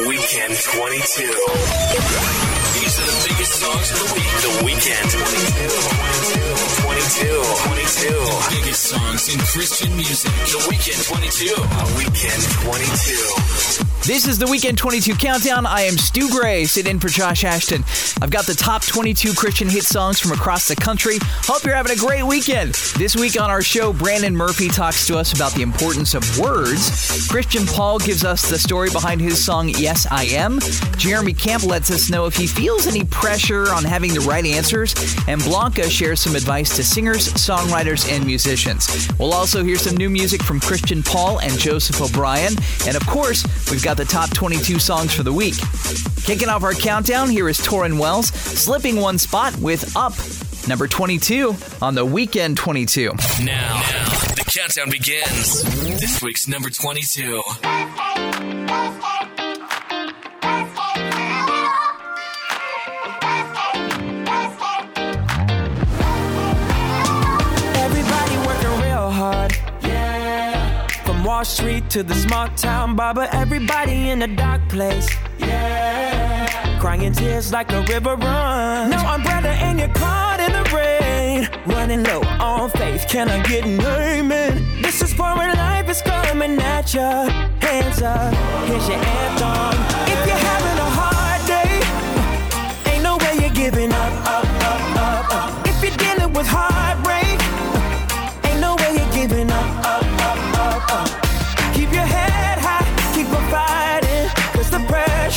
Weekend 22. These are the biggest songs of the week. The Weekend 22. 22. 22. 22. Biggest songs in Christian music. The Weekend 22. The Weekend 22. This is the Weekend 22 Countdown. I am Stu Gray, sitting in for Josh Ashton. I've got the top 22 Christian hit songs from across the country. Hope you're having a great weekend. This week on our show, Brandon Murphy talks to us about the importance of words. Christian Paul gives us the story behind his song Yes I Am. Jeremy Camp lets us know if he feels any pressure on having the right answers. And Blanca shares some advice to singers, songwriters, and musicians. We'll also hear some new music from Christian Paul and Joseph O'Brien. And of course, we've got the top 22 songs for the week. Kicking off our countdown, here is Torrin Wells, slipping one spot with Up, number 22 on the Weekend 22. Now, now, the countdown begins. This week's number 22. Wall Street to the small town barber, everybody in a dark place. Yeah. Crying tears like a river runs. No umbrella and you're caught in the rain. Running low on faith. Can I get an amen? This is for when life is coming at ya. Hands up, here's your anthem. If you're having a hard day, ain't no way you're giving up, up, up, up, up. If you're dealing with heartbreak,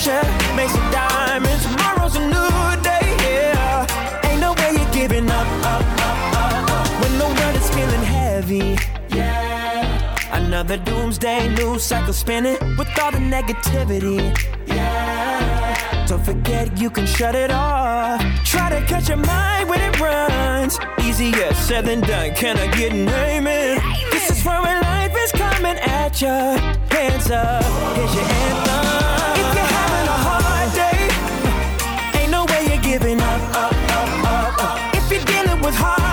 pressure makes a diamond. Tomorrow's a new day, yeah. Ain't no way you're giving up, up, up, up, up. When the world is feeling heavy, yeah. Another doomsday news cycle spinning with all the negativity, yeah. Don't forget you can shut it off. Try to catch your mind when it runs. Easier said than done. Can I get an amen? This is where life is coming at ya. Hands up, here's your anthem. Giving up, up, up, up. If you're dealing with heartbreak,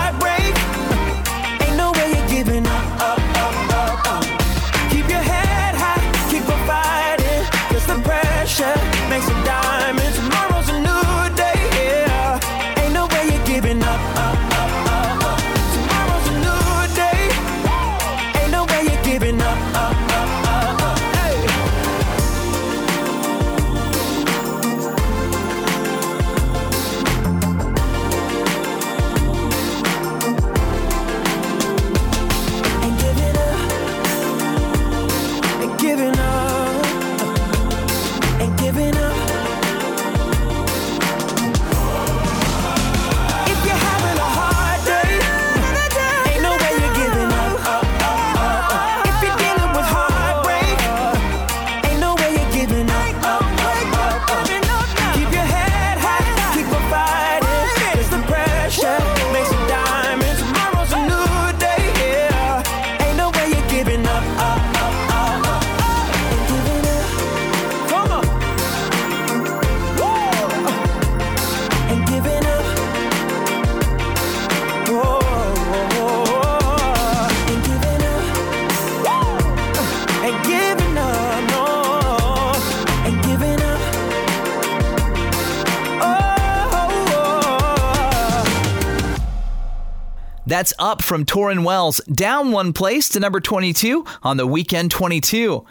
That's up from Torrin Wells, down one place to number 22 on the Weekend 22.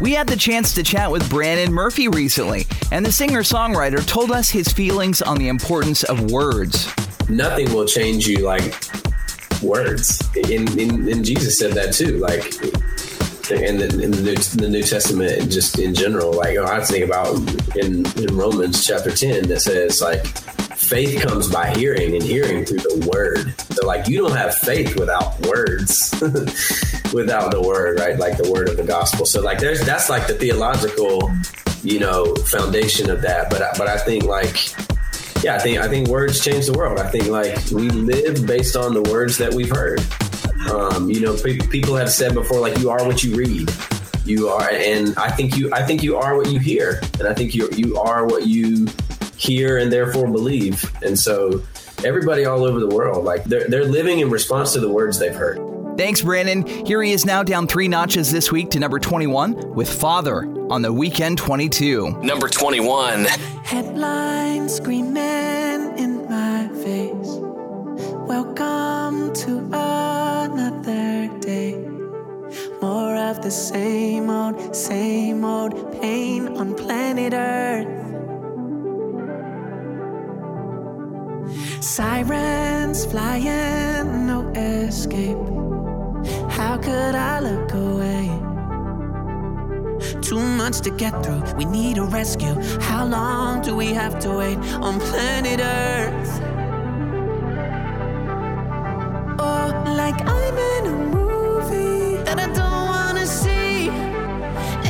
We had the chance to chat with Brandon Murphy recently, and the singer songwriter told us his feelings on the importance of words. nothing will change you like words. And, and, and Jesus said that too. Like in the, in the, New, the New Testament, just in general, like I think about in, in Romans chapter 10 that says like faith comes by hearing and hearing through the word. So like you don't have faith without words, without the word, right? Like the word of the gospel. So like there's, that's like the theological, you know, foundation of that. But, but I think like, yeah, I think I think words change the world. I think like we live based on the words that we've heard. Um, you know, pe- people have said before, like you are what you read. You are, and I think you, I think you are what you hear, and I think you you are what you hear and therefore believe. And so, everybody all over the world, like they're they're living in response to the words they've heard. Thanks, Brandon. Here he is now down three notches this week to number 21 with Father on the Weekend 22. Number 21. Headlines screaming in my face. Welcome to another day. More of the same old, same old pain on planet Earth. Sirens flying, no escape. How could I look away? Too much to get through. We need a rescue. How long do we have to wait on planet Earth? Oh, like I'm in a movie that I don't wanna see.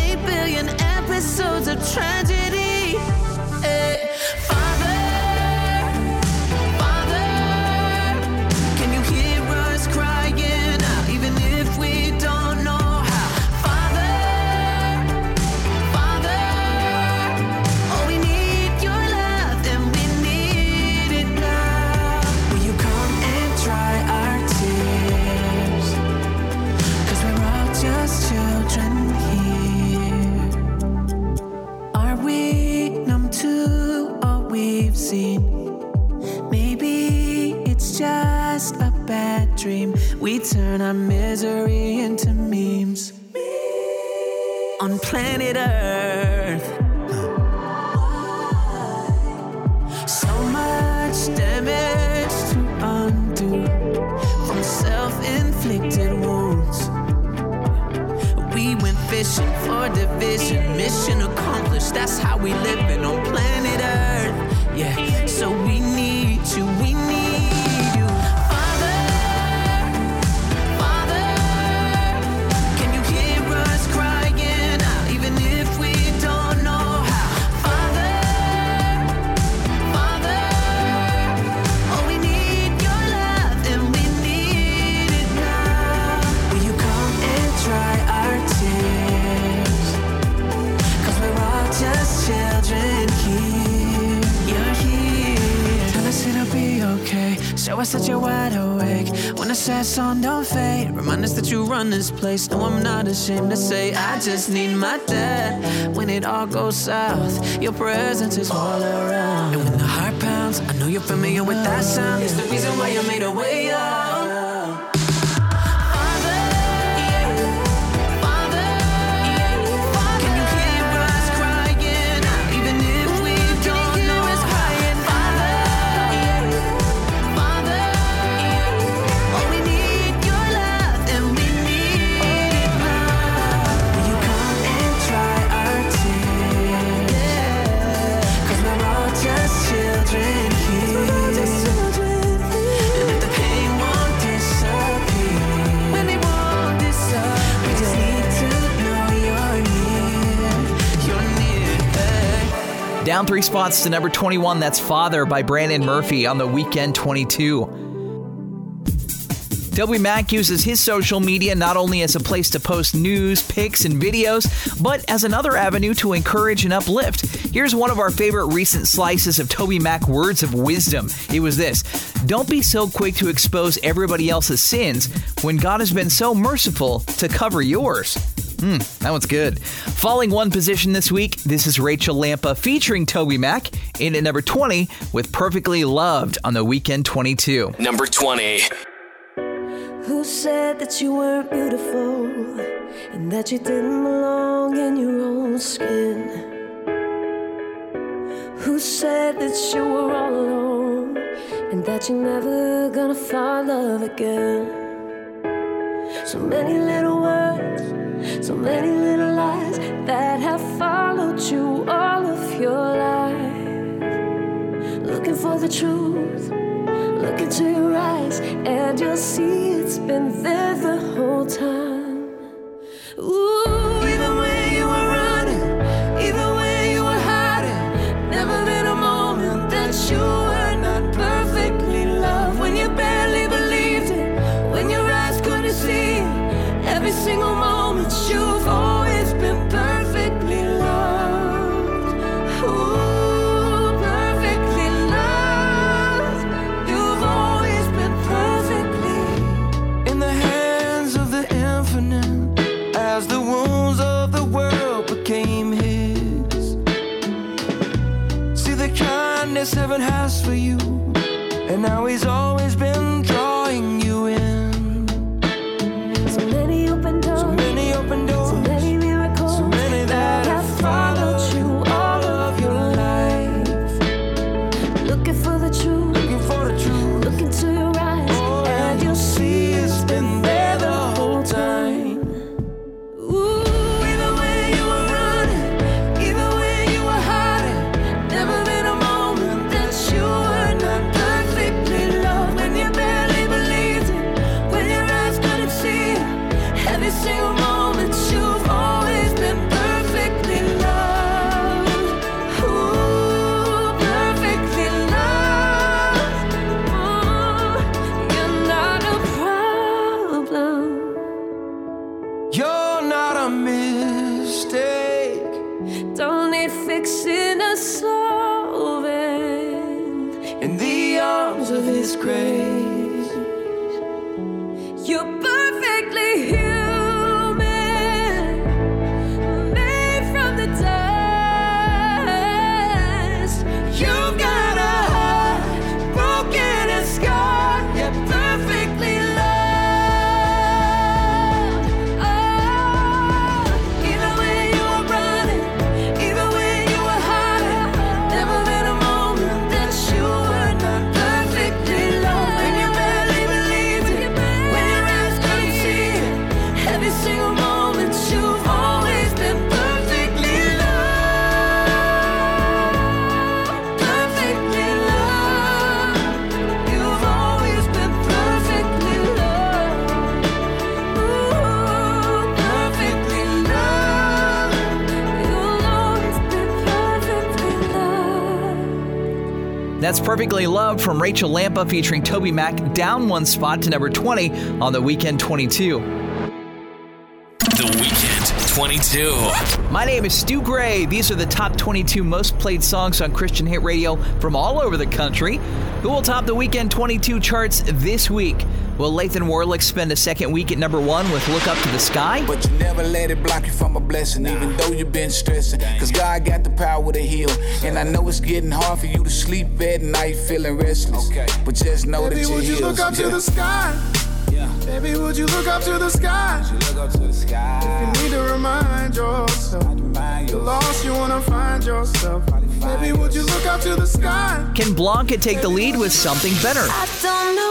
Eight billion episodes of tragedy. Eh, We turn our misery into memes. On planet Earth. So much damage to undo from self inflicted wounds. We went fishing for division, mission accomplished. That's how we living on planet Earth. Yeah, so we that you run this place. No, I'm not ashamed to say I just need my dad. When it all goes south, your presence is all around. And when the heart pounds, I know you're familiar with that sound. It's the reason why you made a way Down three spots to number 21, that's Father by Brandon Murphy on the Weekend 22. Toby Mac uses his social media not only as a place to post news, pics, and videos, but as another avenue to encourage and uplift. Here's one of our favorite recent slices of Toby Mac words of wisdom. It was this Don't be so quick to expose everybody else's sins when God has been so merciful to cover yours. Hmm, that one's good. Falling one position this week, this is Rachel Lampa featuring Toby Mac in at number 20 with Perfectly Loved on the Weekend 22. Number 20. Who said that you weren't beautiful and that you didn't belong in your own skin? Who said that you were all alone and that you're never gonna find love again? So many little words, so many little lies that have followed you all of your life. Looking for the truth. Look into your eyes and you'll see it's been there the whole time. Ooh, And now he's always Perfectly Loved from Rachel Lampa featuring Toby Mac down one spot to number 20 on the Weekend 22. The Weekend 22. My name is Stu Gray. These are the top 22 most played songs on Christian Hit Radio from all over the country. Who will top the Weekend 22 charts this week? Will Lathan Warlick spend a second week at number one with Look Up to the Sky? But you never let it block you from a blessing, even though you've been stressing. Cause God got the power to heal. And I know it's getting hard for you to sleep at night feeling restless. Okay. But just know Baby, that you're would you look up to the sky? Yeah. Baby, would you look up to the sky? Look up to the sky. You need to remind yourself. You're lost, you wanna find yourself. Baby, would you look up to the sky? Can Blanca take the lead with something better? I don't know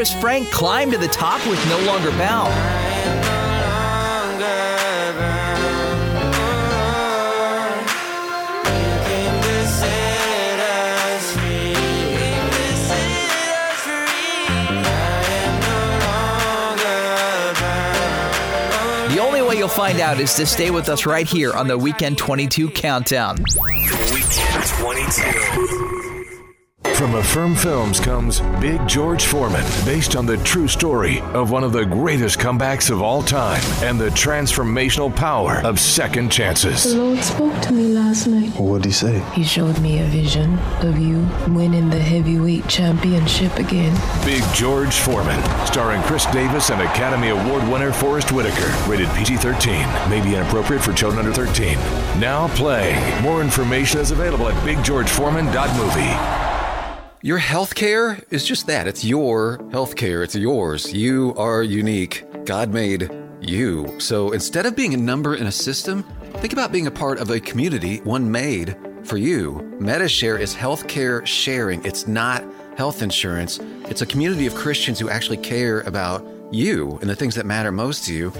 Forrest Frank climbed to the top with No Longer Bound? The only way you'll find out is to stay with us right here on the Weekend 22 Countdown. Weekend 22. From Affirm Films comes Big George Foreman, based on the true story of one of the greatest comebacks of all time and the transformational power of second chances. The Lord spoke to me last night. What'd he say? He showed me a vision of you winning the heavyweight championship again. Big George Foreman, starring Khris Davis and Academy Award winner Forest Whitaker. Rated PG 13. May be inappropriate for children under 13. Now playing. More information is available at BigGeorgeForeman.movie. Your healthcare is just that. It's your healthcare. It's yours. You are unique. God made you. So instead of being a number in a system, think about being a part of a community, one made for you. MediShare is healthcare sharing. It's not health insurance. It's a community of Christians who actually care about you and the things that matter most to you,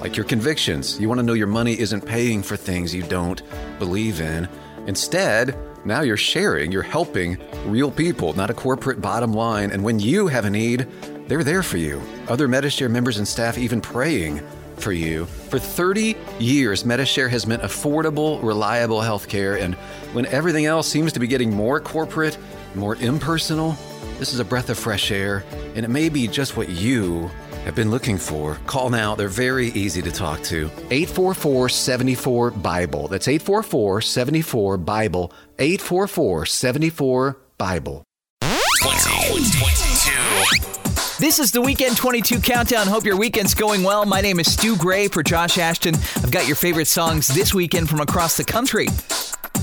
like your convictions. You want to know your money isn't paying for things you don't believe in. Instead, now you're sharing, you're helping real people, not a corporate bottom line. And when you have a need, they're there for you. Other MediShare members and staff even praying for you. For 30 years, MediShare has meant affordable, reliable healthcare. And when everything else seems to be getting more corporate, more impersonal, this is a breath of fresh air. And it may be just what you have been looking for, call now. They're very easy to talk to. 844 74 Bible. That's 844 74 Bible. 844 74 Bible. 2022. This is the Weekend 22 Countdown. Hope your weekend's going well. My name is Stu Gray for Josh Ashton. I've got your favorite songs this weekend from across the country.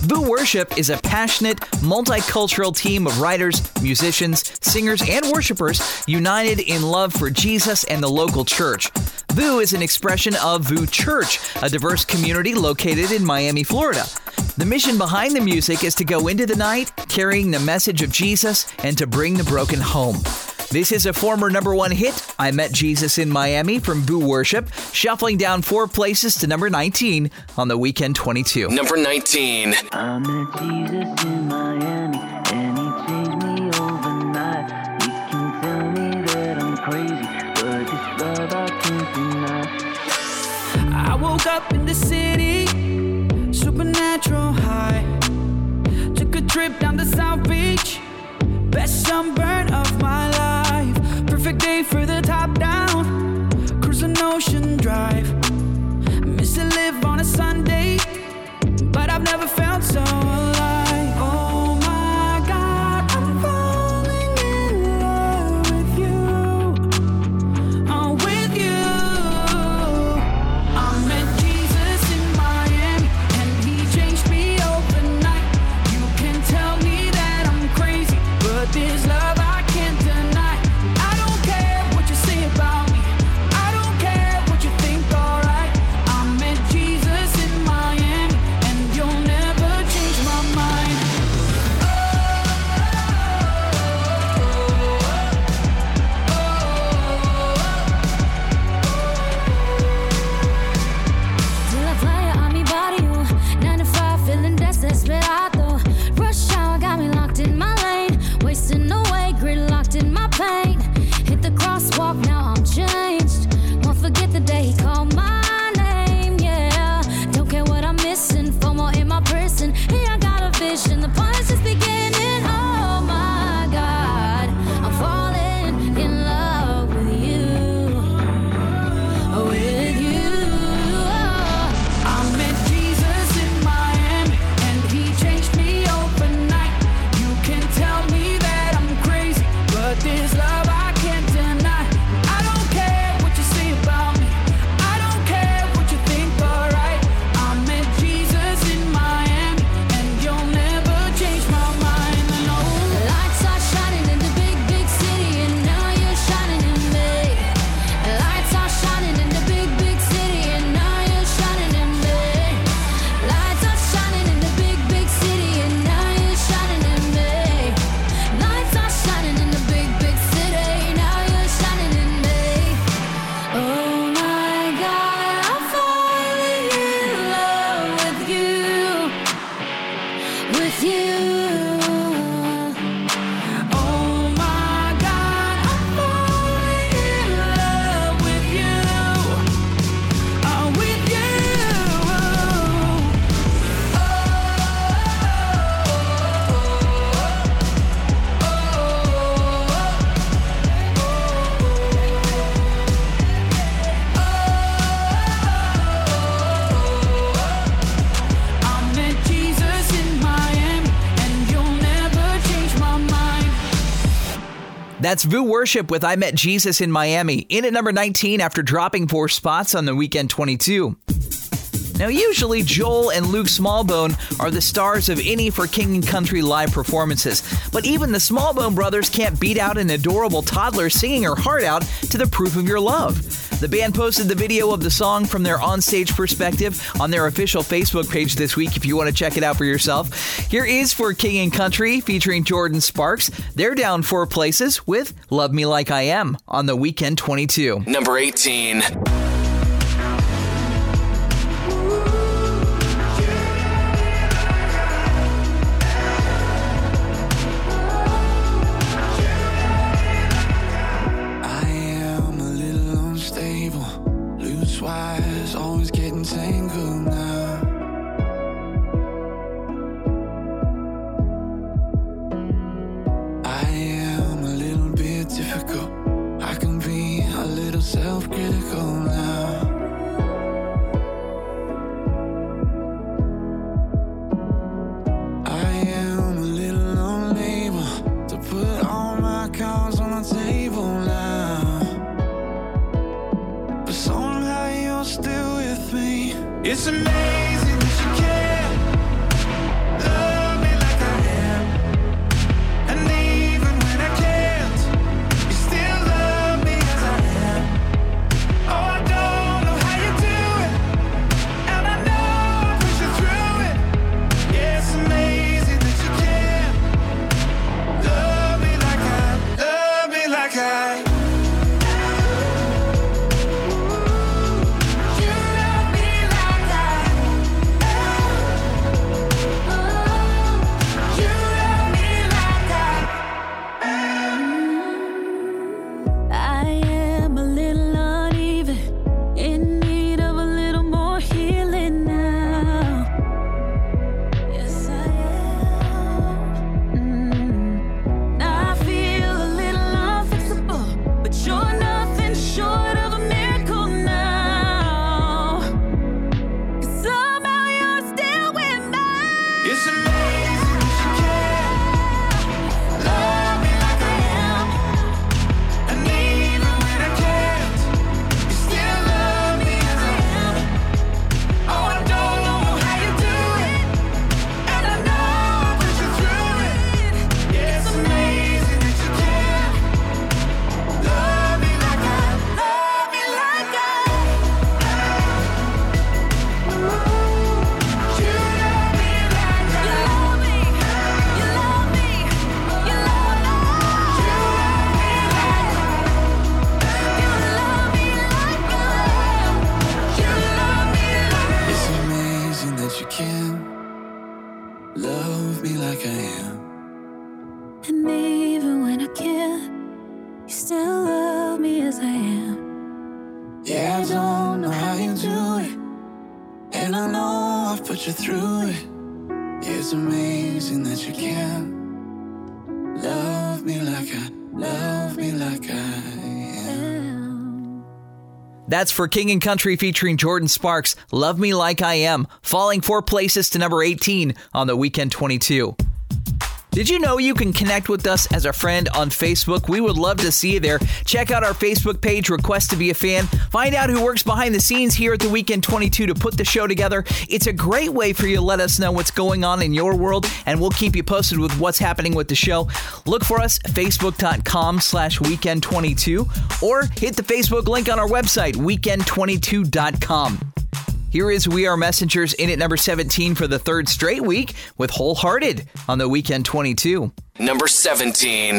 VOUS Worship is a passionate, multicultural team of writers, musicians, singers, and worshipers united in love for Jesus and the local church. VOUS is an expression of VOUS Church, a diverse community located in Miami, Florida. The mission behind the music is to go into the night carrying the message of Jesus and to bring the broken home. This is a former number one hit, I Met Jesus in Miami from VOUS Worship, shuffling down four places to number 19 on the weekend 22. Number 19. I met Jesus in Miami and he changed me overnight. You can tell me that I'm crazy, but this love I can't deny. I woke up in the city, supernatural high. Took a trip down to South Beach, best sunburn of my life. Perfect day for the top down, cruising Ocean Drive. Miss to live on a Sunday, but I've never felt so alive. VOUS Worship with I Met Jesus in Miami, in at number 19 after dropping four spots on the weekend 22. Now, usually Joel and Luke Smallbone are the stars of any for King and Country live performances, but even the Smallbone brothers can't beat out an adorable toddler singing her heart out to the proof of your love. The band posted the video of the song from their onstage perspective on their official Facebook page this week if you want to check it out for yourself. Here is for King and Country featuring Jordin Sparks. They're down four places with Love Me Like I Am on the weekend 22. Number 18. It's amazing That's for King and Country featuring Jordin Sparks. Love Me Like I Am, falling four places to number 18 on the Weekend 22. Did you know you can connect with us as a friend on Facebook? We would love to see you there. Check out our Facebook page, Request to Be a Fan. Find out who works behind the scenes here at the Weekend 22 to put the show together. It's a great way for you to let us know what's going on in your world, and we'll keep you posted with what's happening with the show. Look for us, facebook.com slash weekend22, or hit the Facebook link on our website, weekend22.com. Here is We Are Messengers in at number 17 for the third straight week with Wholehearted on the Weekend 22. Number 17.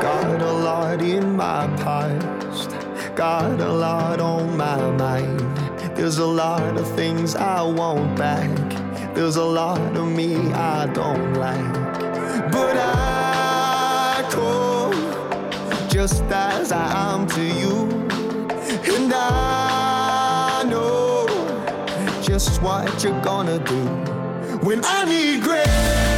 Got a lot in my past, got a lot on my mind. There's a lot of things I want back, there's a lot of me I don't like. But I come just as I am to you, and I know just what you're gonna do when I need grace.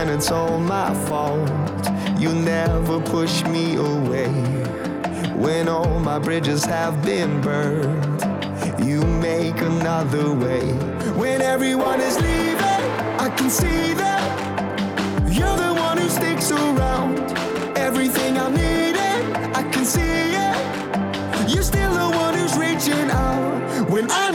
When it's all my fault, you never push me away. When all my bridges have been burned, you make another way. When everyone is leaving, I can see that you're the one who sticks around. Everything I needed, I can see it. You're still the one who's reaching out when I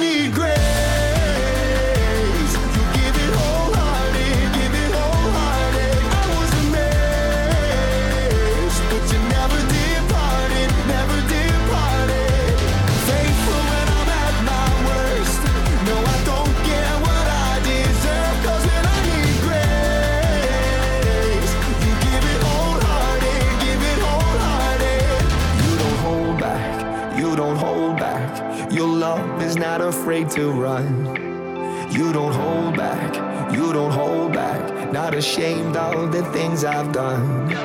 afraid to run. You don't hold back, you don't hold back. Not ashamed of the things I've done.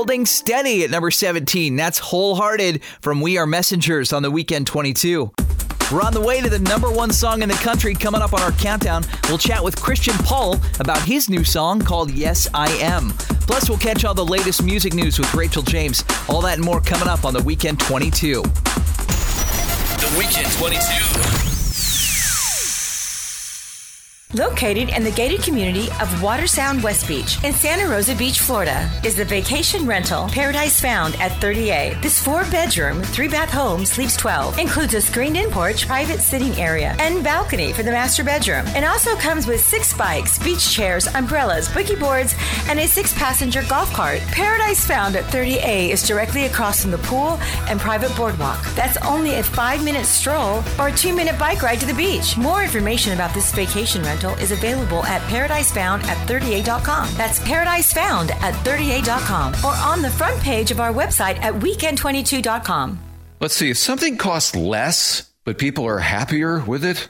Holding steady at number 17. That's Wholehearted from We Are Messengers on the Weekend 22. We're on the way to the number one song in the country coming up on our countdown. We'll chat with Christian Paul about his new song called Yes I Am. Plus, we'll catch all the latest music news with Rachel James. All that and more coming up on the Weekend 22. The Weekend 22. Located in the gated community of Water Sound West Beach in Santa Rosa Beach, Florida, is the vacation rental Paradise Found at 30A. This four bedroom, three bath home sleeps 12, includes a screened in porch, private sitting area, and balcony for the master bedroom, and also comes with six bikes, beach chairs, umbrellas, boogie boards, and a six passenger golf cart. Paradise Found at 30A is directly across from the pool and private boardwalk. That's only a five minute stroll or a two minute bike ride to the beach. More information about this vacation rental is available at paradisefound at 30a.com. That's paradisefound at 30a.com or on the front page of our website at weekend22.com. Let's see. If something costs less, but people are happier with it,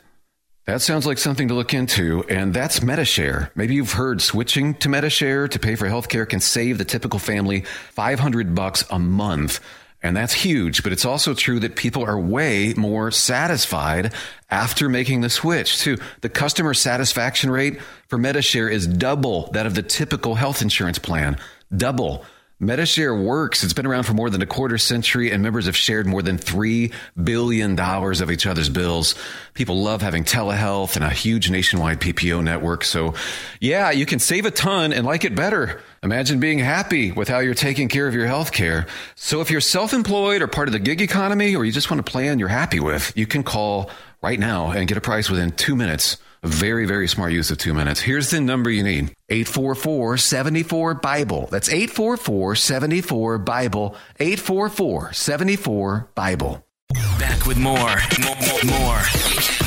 that sounds like something to look into, and that's MediShare. Maybe you've heard switching to MediShare to pay for healthcare can save the typical family 500 bucks a month. And that's huge, but it's also true that people are way more satisfied after making the switch too. The customer satisfaction rate for MediShare is double that of the typical health insurance plan. Double. MediShare works. It's been around for more than a quarter century, and members have shared more than $3 billion of each other's bills. People love having telehealth and a huge nationwide PPO network. So, yeah, you can save a ton and like it better. Imagine being happy with how you're taking care of your health care. So, if you're self employed or part of the gig economy, or you just want a plan you're happy with, you can call right now and get a price within two minutes. A very, very smart use of two minutes. Here's the number you need 844 74 Bible. That's 844 74 Bible. 844 74 Bible. Back with more. More. more,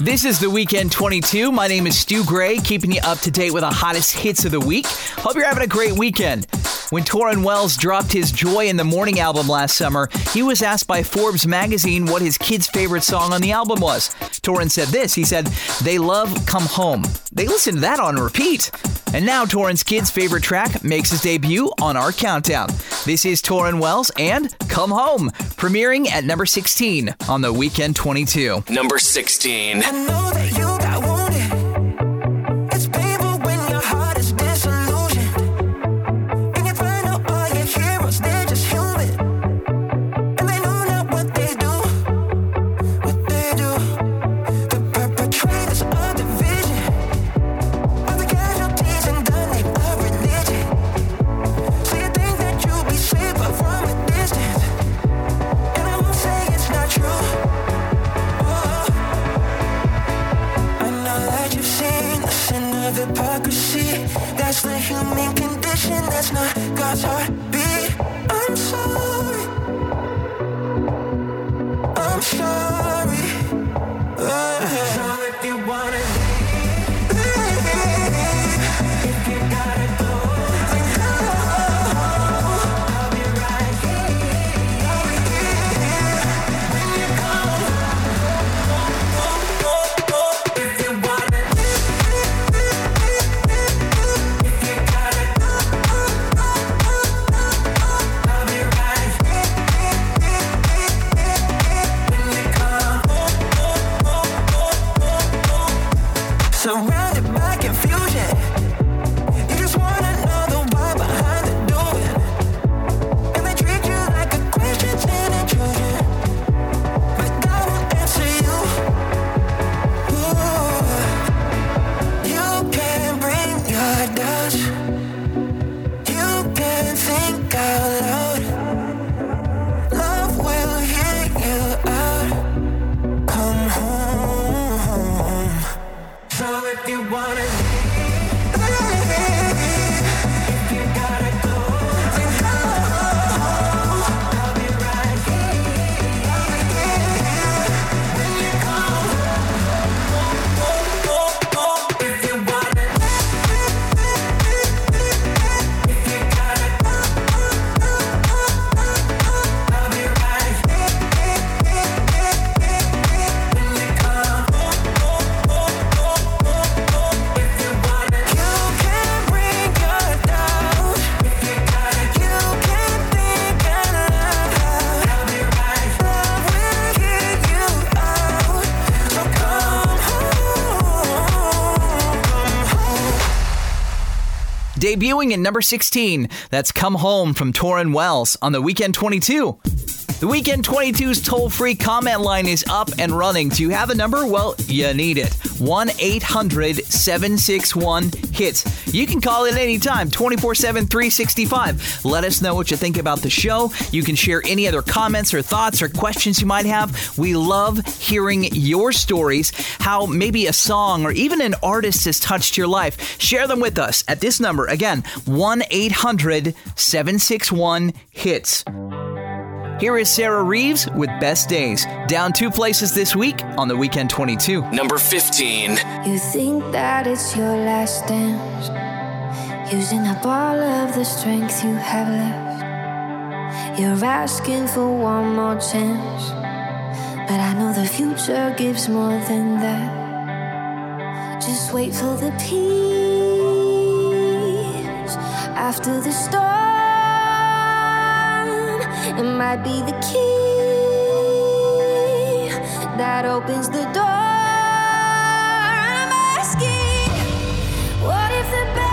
This is the Weekend 22. My name is Stu Gray, keeping you up to date with the hottest hits of the week. Hope you're having a great weekend. When Torrin Wells dropped his Joy in the Morning album last summer, he was asked by Forbes magazine what his kid's favorite song on the album was. Torrin said this He said, They love Come Home. They listened to that on repeat. And now Torrin's kid's favorite track makes his debut on our countdown. This is Torrin Wells and Come Home, premiering at number 16 on the Weekend 22. Number 16. I know that you got wounded. That's the human condition, that's not God's heartbeat. I'm sorry. Debuting at number 16, that's Come Home from Tauren Wells on the Weekend 22. The Weekend 22's toll free comment line is up and running. Do you have a number? Well, you need it. 1 800 761 HITS. You can call it anytime, 24 7, 365. Let us know what you think about the show. You can share any other comments or thoughts or questions you might have. We love hearing your stories, how maybe a song or even an artist has touched your life. Share them with us at this number. Again, 1 800 761 HITS. Here is Sarah Reeves with Best Days. Down two places this week on the Weekend 22. Number 15. You think that it's your last dance, using up all of the strength you have left. You're asking for one more chance, but I know the future gives more than that. Just wait for the peace after the storm. It might be the key that opens the door. I'm asking, what if the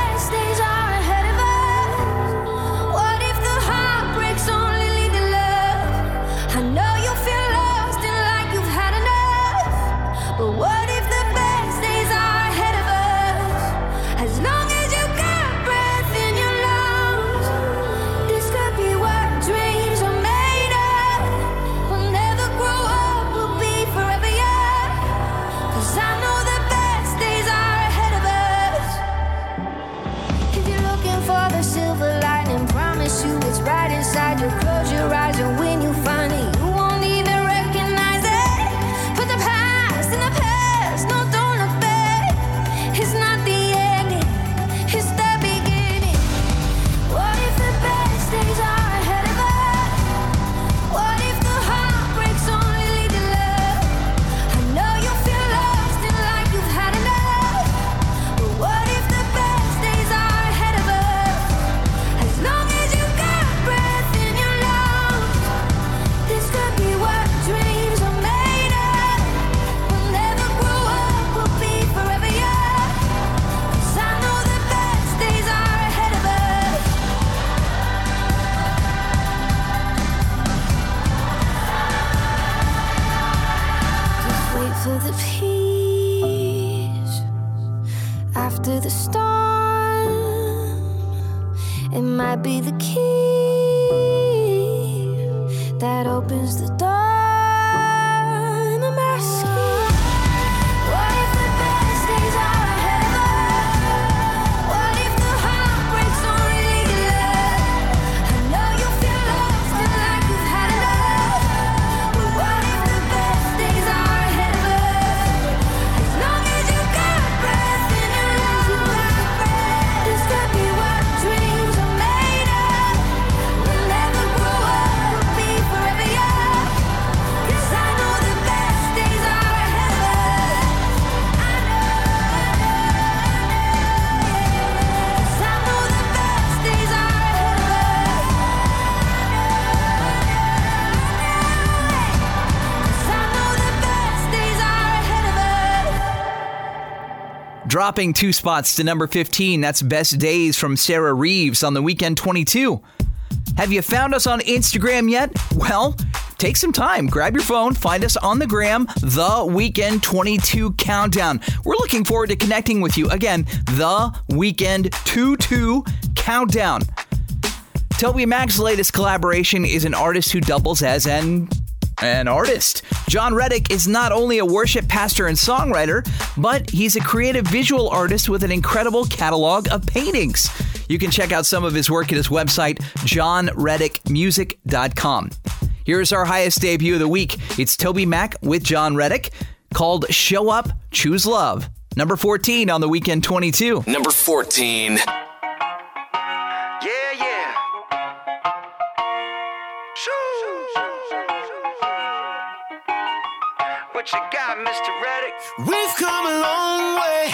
Dropping two spots to number 15, that's Best Days from Sarah Reeves on the Weekend 22. Have you found us on Instagram yet? Well, take some time, grab your phone, find us on the gram, The Weekend 22 Countdown. We're looking forward to connecting with you. Again, The Weekend 22 Countdown. Toby Mac's latest collaboration is an artist who doubles as an an artist. John Reddick is not only a worship pastor and songwriter, but he's a creative visual artist with an incredible catalog of paintings. You can check out some of his work at his website, johnreddickmusic.com. Here's our highest debut of the week. It's Toby Mac with John Reddick called Show Up, Choose Love. Number 14 on the weekend 22. Number 14. What you got, Mr. Reddick? We've come a long way,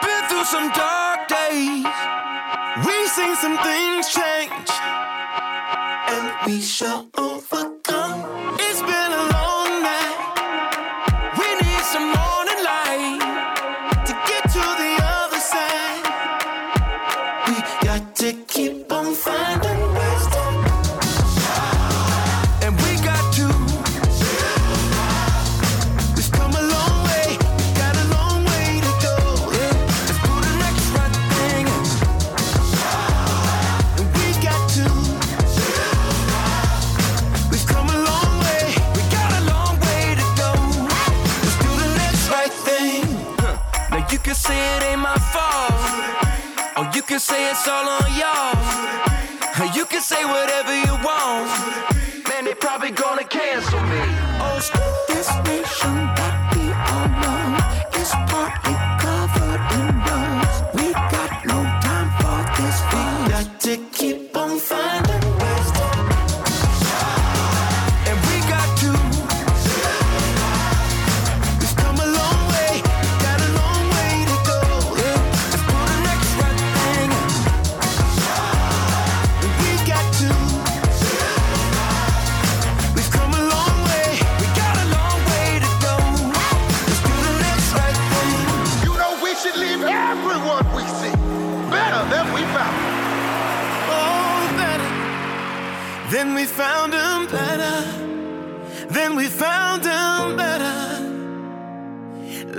been through some dark days. We've seen some things change, and we shall overcome. Say it ain't my fault. Or you can say it's all on y'all. You can say whatever you want. Man, they probably gonna cancel me. Oh, screw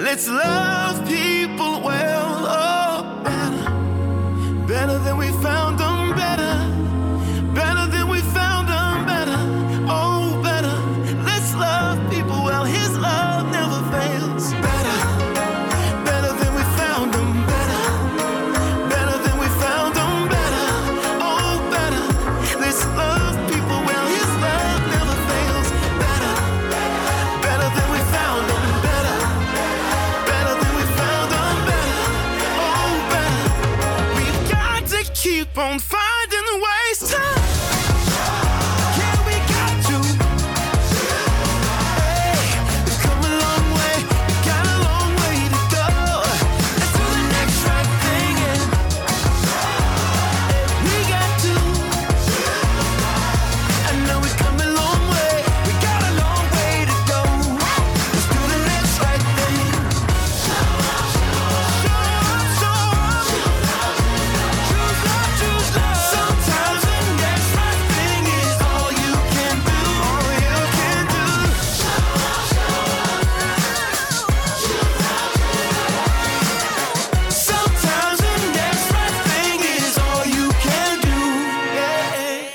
Let's love people well, oh better. Better than we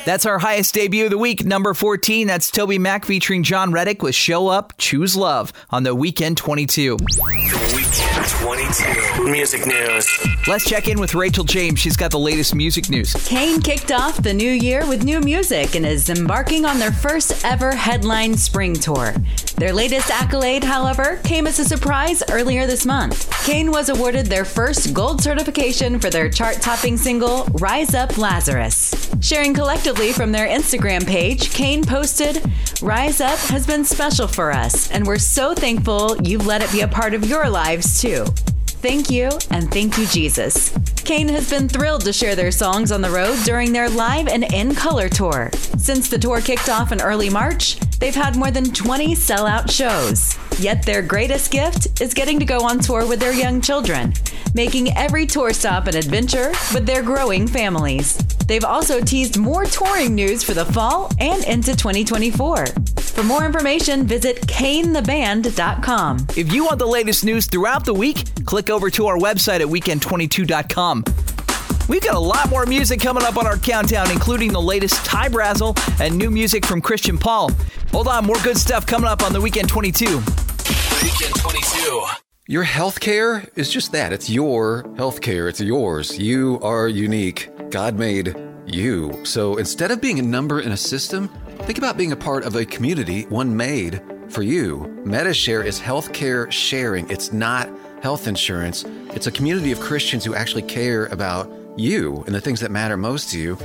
That's our highest debut of the week, number 14. That's Toby Mac featuring John Reddick with Show Up, Choose Love on the Weekend 22. The Weekend 22. Music news. Let's check in with Rachel James. She's got the latest music news. Cain kicked off the new year with new music and is embarking on their first ever headline spring tour. Their latest accolade, however, came as a surprise earlier this month. Cain was awarded their first gold certification for their chart topping single, Rise Up Lazarus. Sharing collectively from their Instagram page, Cain posted, Rise Up has been special for us, and we're so thankful you've let it be a part of your lives too. Thank you, and thank you, Jesus. Cain has been thrilled to share their songs on the road during their live and in color tour. Since the tour kicked off in early March, they've had more than 20 sellout shows. Yet their greatest gift is getting to go on tour with their young children, making every tour stop an adventure with their growing families. They've also teased more touring news for the fall and into 2024. For more information, visit canetheband.com. If you want the latest news throughout the week, click over to our website at weekend22.com. We've got a lot more music coming up on our countdown, including the latest Ty Brasel and new music from Christian Paul. Hold on, more good stuff coming up on the Weekend 22. Weekend 22. Your healthcare is just that. It's your healthcare. It's yours. You are unique. God made you. So instead of being a number in a system, think about being a part of a community, one made for you. MediShare is healthcare sharing. It's not health insurance. It's a community of Christians who actually care about you and the things that matter most to you,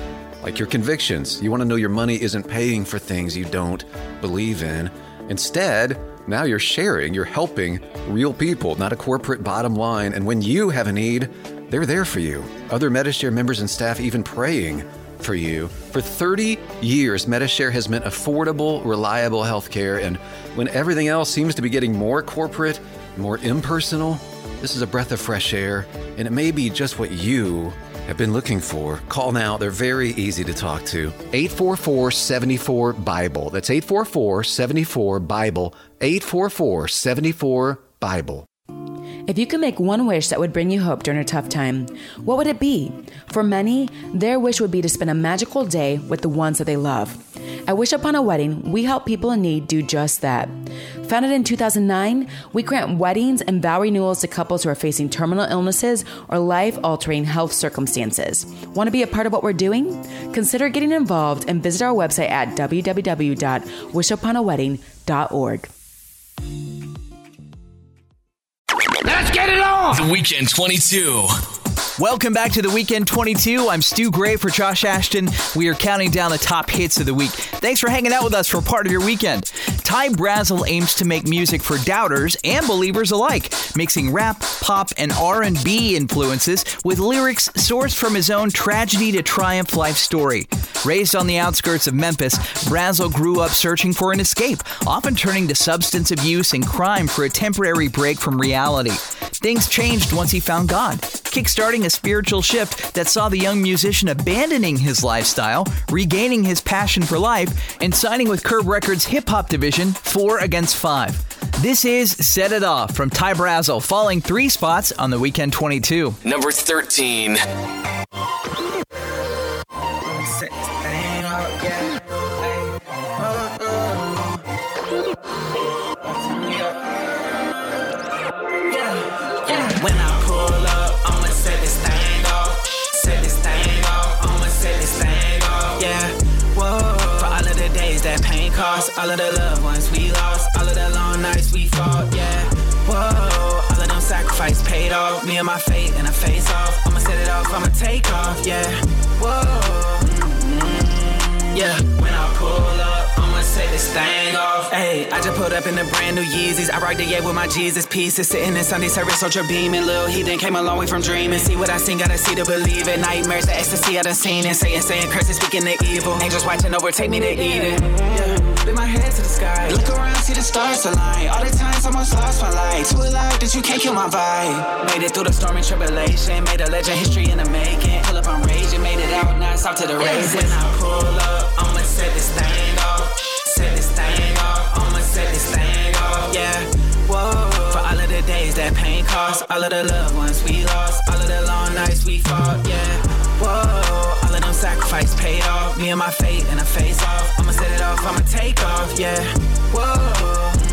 like your convictions. You want to know your money isn't paying for things you don't believe in. Instead, now you're sharing, you're helping real people, not a corporate bottom line. And when you have a need, they're there for you. Other MediShare members and staff even praying for you. For 30 years, MediShare has meant affordable, reliable healthcare. And when everything else seems to be getting more corporate, more impersonal, this is a breath of fresh air. And it may be just what you have been looking for. Call now. They're very easy to talk to. 844 74 Bible. That's 844 74 Bible. 844 74 Bible. If you could make one wish that would bring you hope during a tough time, what would it be? For many, their wish would be to spend a magical day with the ones that they love. At Wish Upon a Wedding, we help people in need do just that. Founded in 2009, we grant weddings and vow renewals to couples who are facing terminal illnesses or life altering health circumstances. Want to be a part of what we're doing? Consider getting involved and visit our website at www.wishuponawedding.org. Let's get it on! The Weekend 22. Welcome back to the Weekend 22. I'm Stu Gray for Josh Ashton. We are counting down the top hits of the week. Thanks for hanging out with us for part of your weekend. Ty Brasel aims to make music for doubters and believers alike, mixing rap, pop, and R&B influences with lyrics sourced from his own tragedy to triumph life story. Raised on the outskirts of Memphis, Brasel grew up searching for an escape, often turning to substance abuse and crime for a temporary break from reality. Things changed once he found God, kickstarting a spiritual shift that saw the young musician abandoning his lifestyle, regaining his passion for life, and signing with Curb Records' hip hop division, 4 Against 5. This is Set It Off from Ty Brasel, falling three spots on the Weekend 22. Number 13. Cost, all of the loved ones we lost, all of the long nights we fought. Yeah, whoa. All of them sacrifices paid off. Me and my fate and a face off. I'ma set it off, I'ma take off. Yeah, whoa. Mm-hmm. Yeah, when I pull up, I'ma set this thing off. Hey, I just pulled up in the brand new Yeezys. I rocked the yeah with my Jesus pieces. Sitting in Sunday service, ultra beaming. Lil' heathen came a long way from dreaming. See what I seen, gotta see to believe it. Nightmares, the ecstasy I done seen it. Saying, saying curses, speaking the evil. Angels watching over, take me to Eden. Yeah, lift my head to the sky. Look around, see the stars align. All the times I almost lost my light. Too alive that you can't kill my vibe. Made it through the storm and tribulation. Made a legend, history in the making. Pull up, I'm raging. Made it out, now it's off to the races. When I pull up, I'ma set this thing off. Set this thing off, I'ma set this thing off. Yeah, whoa. For all of the days that pain cost, all of the loved ones we lost, all of the long nights we fought. Yeah, whoa. Sacrifices paid off. Me and my fate and a face off. I'ma set it off, I'ma take off. Yeah, whoa.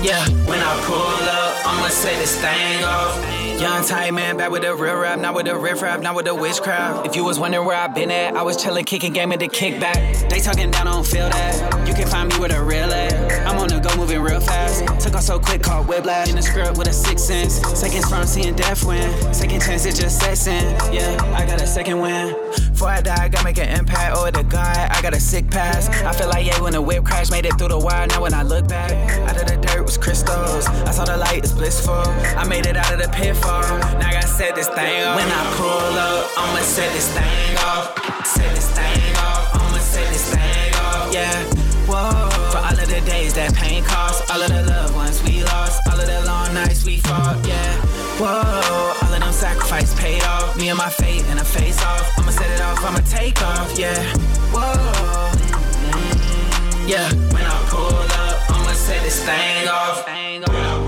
Yeah, when I pull up, I'ma set this thing off. Young tight man, back with the real rap, not with the riff rap, not with the witchcraft. If you was wondering where I been at, I was chillin', kicking game at the kickback. They talking down, I don't feel that. You can find me with a real at. I'm on the go, moving real fast. Took off so quick, caught whiplash. In the script with a six sense. Seconds from seeing death win. Second chance, it just sets. Yeah, I got a second win. Before I die, I gotta make an impact. Oh, the God, I got a sick pass. I feel like, yeah, when the whip crash, made it through the wire. Now when I look back, out of the dirt was crystals. I saw the light, it's blissful. I made it out of the pitfall. Now I gotta set this thing off. When I pull up, I'ma set this thing off. Set this thing off. I'ma set this thing off. Yeah, whoa. For all of the days that pain cost, all of the loved ones we lost, all of the long nights we fought. Yeah, whoa. All of them sacrifices paid off. Me and my fate and a face off. I'ma set it off. I'ma take off. Yeah, whoa. Mm, Yeah, when I set this thing off.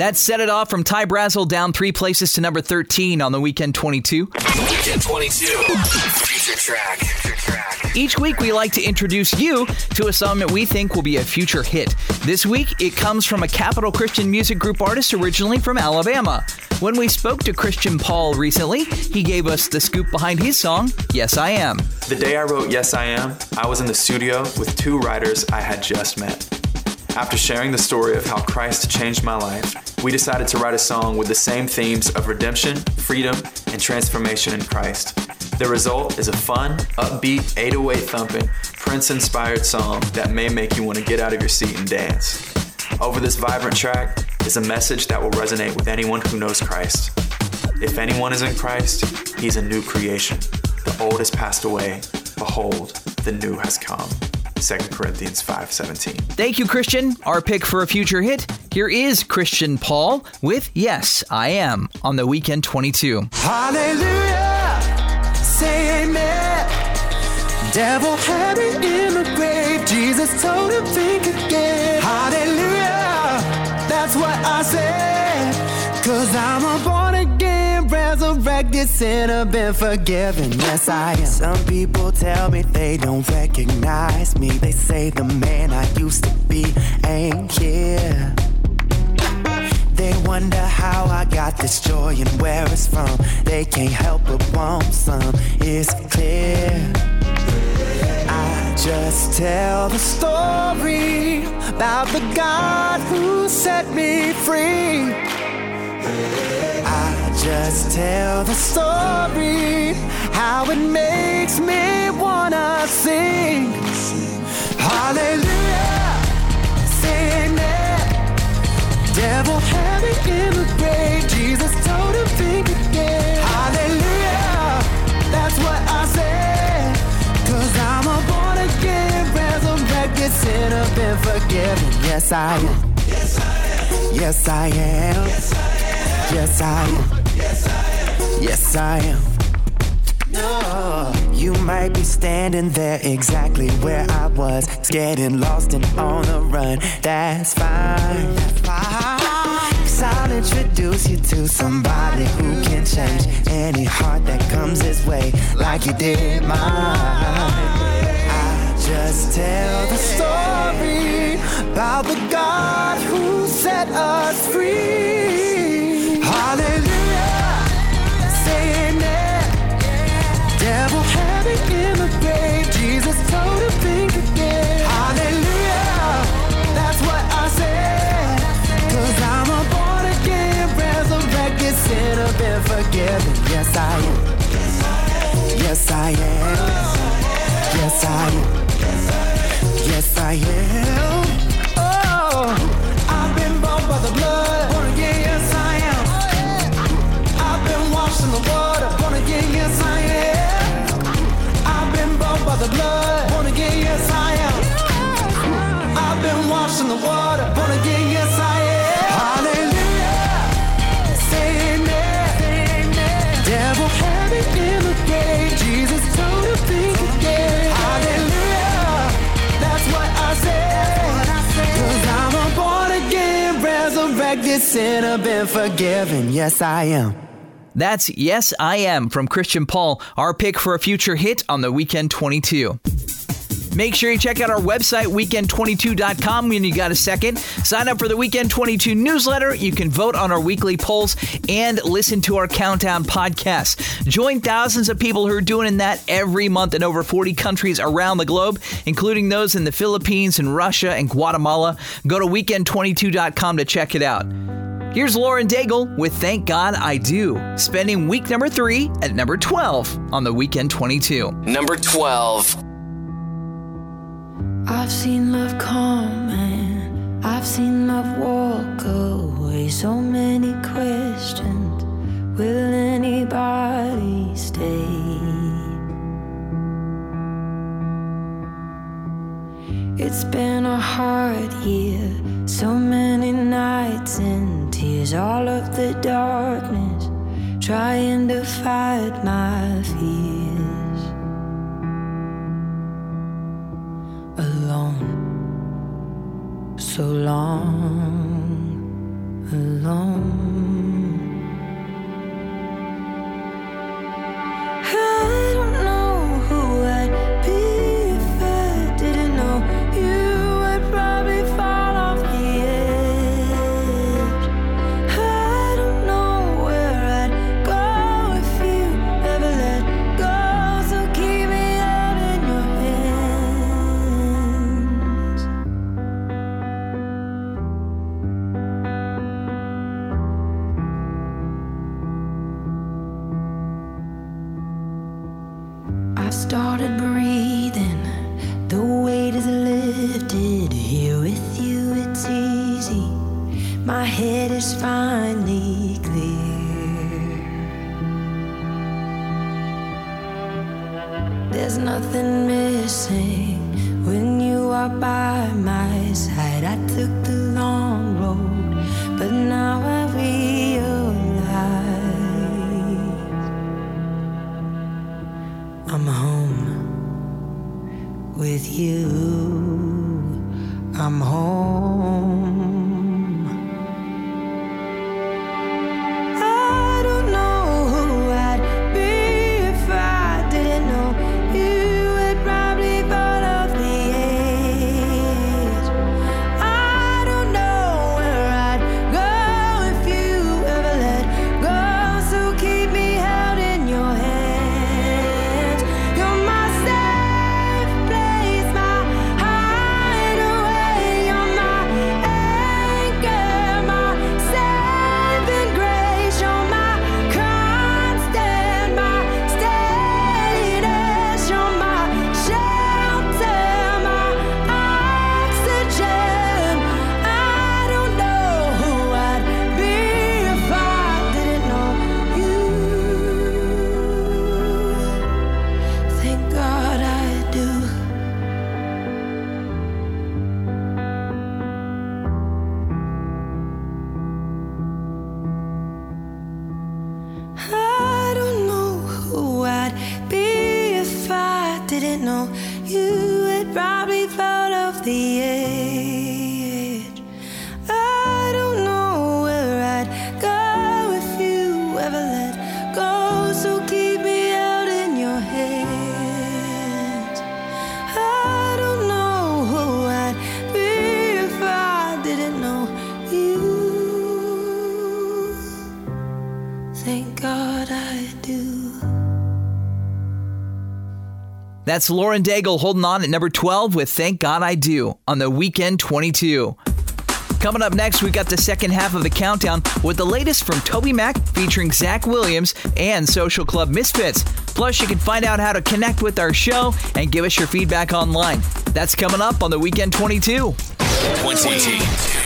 That set it off from Ty Brasel down three places to number 13 on the Weekend 22. Weekend 22. Future track. Future track. Each week, we like to introduce you to a song that we think will be a future hit. This week, it comes from a Capitol Christian Music Group artist originally from Alabama. When we spoke to Christian Paul recently, he gave us the scoop behind his song, Yes I Am. The day I wrote Yes I Am, I was in the studio with two writers I had just met. After sharing the story of how Christ changed my life, we decided to write a song with the same themes of redemption, freedom, and transformation in Christ. The result is a fun, upbeat, 808 thumping, Prince inspired song that may make you want to get out of your seat and dance. Over this vibrant track is a message that will resonate with anyone who knows Christ. If anyone is in Christ, he's a new creation. The old has passed away. Behold, the new has come. 2 Corinthians 5:17. Thank you, Christian. Our pick for a future hit. Here is Christian Paul with Yes, I Am on the Weekend 22. Hallelujah. Say amen. Devil had me in the grave. Jesus told him think again. Hallelujah. That's what I said. Cause I'm a born again, resurrected sinner, been forgiven. Yes, I am. Some people tell me they don't recognize me. They say the man I used to be ain't here. They wonder how I got this joy and where it's from. They can't help but want some. It's clear. I just tell the story about the God who set me free. I just tell the story how it makes me wanna sing. Hallelujah. Say amen. Devil had me in the grave. Jesus told him think again. Hallelujah. That's what I said. Cause I'm a born again, resurrected sinner, been forgiven. Yes I am, yes I am, Yes, I am. Yes, I am. Yes, I am. Yes, I am. No. You might be standing there exactly where I was, getting lost and on the run. That's fine. That's fine. I'll introduce you to somebody who can change any heart that comes his way, like you did mine. I just tell the story about the God who set us free. Yes, I am. Yes, I am. Yes, I am. Yes, I am. Sinner, been forgiven. Yes, I am. That's Yes, I Am from Christian Paul, our pick for a future hit on the Weekend 22. Make sure you check out our website, weekend22.com, when you got a second. Sign up for the Weekend 22 newsletter. You can vote on our weekly polls and listen to our countdown podcast. Join thousands of people who are doing that every month in over 40 countries around the globe, including those in the Philippines and Russia and Guatemala. Go to weekend22.com to check it out. Here's Lauren Daigle with Thank God I Do, spending week number three at number 12 on the Weekend 22. Number 12. I've seen love come and I've seen love walk away. So many questions. Will anybody stay? It's been a hard year. So many nights and tears. All of the darkness. Trying to fight my fears. Alone. So long alone. I my head is finally clear. There's nothing missing when you are by my side. I took the That's Lauren Daigle holding on at number 12 with Thank God I Do on the Weekend 22. Coming up next, we've got the second half of the countdown with the latest from Toby Mac featuring Zach Williams and Social Club Misfits. Plus, you can find out how to connect with our show and give us your feedback online. That's coming up on the Weekend 22. 20.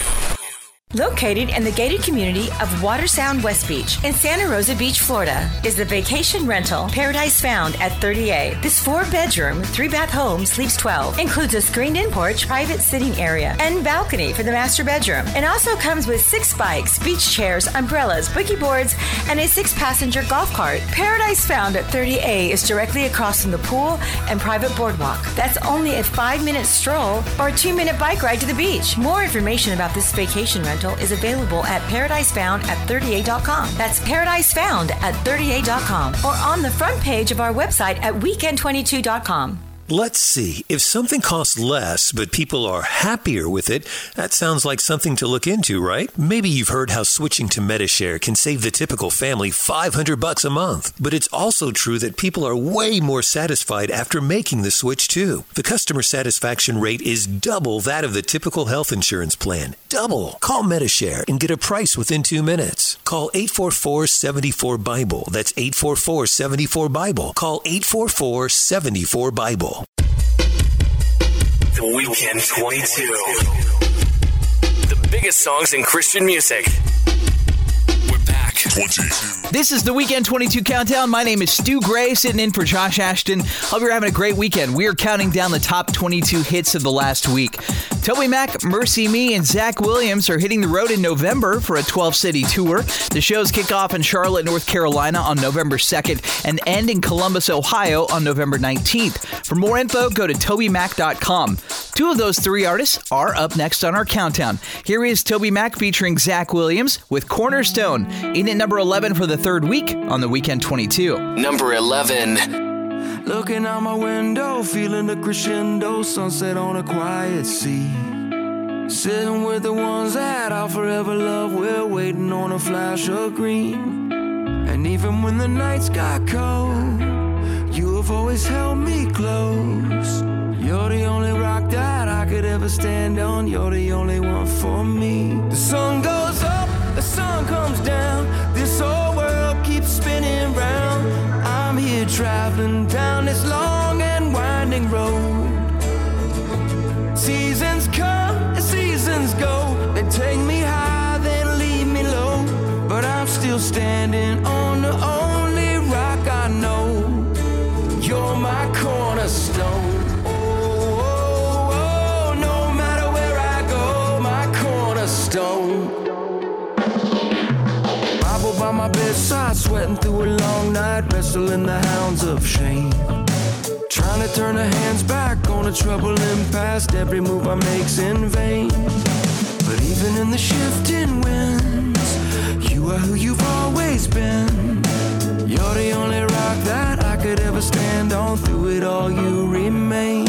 Located in the gated community of Water Sound West Beach in Santa Rosa Beach, Florida, is the vacation rental Paradise Found at 30A. This four bedroom, three bath home sleeps 12, includes a screened in porch, private sitting area, and balcony for the master bedroom. It also comes with six bikes, beach chairs, umbrellas, boogie boards, and a six passenger golf cart. Paradise Found at 30A is directly across from the pool and private boardwalk. That's only a five minute stroll or a two minute bike ride to the beach. More information about this vacation rental is available at paradisefound at 38.com. That's paradisefound at 38.com or on the front page of our website at weekend22.com. Let's see. If something costs less, but people are happier with it, that sounds like something to look into, right? Maybe you've heard how switching to MediShare can save the typical family 500 bucks a month. But it's also true that people are way more satisfied after making the switch too. The customer satisfaction rate is double that of the typical health insurance plan. Double. Call MediShare and get a price within 2 minutes. Call 844-74 Bible. That's 844-74 Bible. Call 844-74 Bible. The Weekend 22. The biggest songs in Christian music. We're back. 20. This is the Weekend 22 Countdown. My name is Stu Gray, sitting in for Josh Ashton. Hope you're having a great weekend. We are counting down the top 22 hits of the last week. Toby Mac, Mercy Me, and Zach Williams are hitting the road in November for a 12 city tour. The shows kick off in Charlotte, North Carolina on November 2nd and end in Columbus, Ohio on November 19th. For more info, go to tobymac.com. Two of those three artists are up next on our countdown. Here is Toby Mac featuring Zach Williams with Cornerstone, in at number 11 for the third week on the Weekend 22. Number 11. Looking out my window, feeling the crescendo, sunset on a quiet sea. Sitting with the ones that I'll forever love, we're waiting on a flash of green. And even when the nights got cold, you have always held me close. You're the only rock that I could ever stand on, you're the only one for me. The sun goes up, the sun comes down, this whole world keeps spinning round. I'm here traveling down this long and winding road. Seasons come and seasons go. They take me high, they leave me low. But I'm still standing on the only rock I know. You're my cornerstone. Oh, oh, oh no matter where I go, my cornerstone corner. night, wrestling the hounds of shame. Trying to turn the hands back on a troubling past. Every move I make's in vain. But even in the shifting winds, you are who you've always been. You're the only rock that I could ever stand on. Through it all, you remain.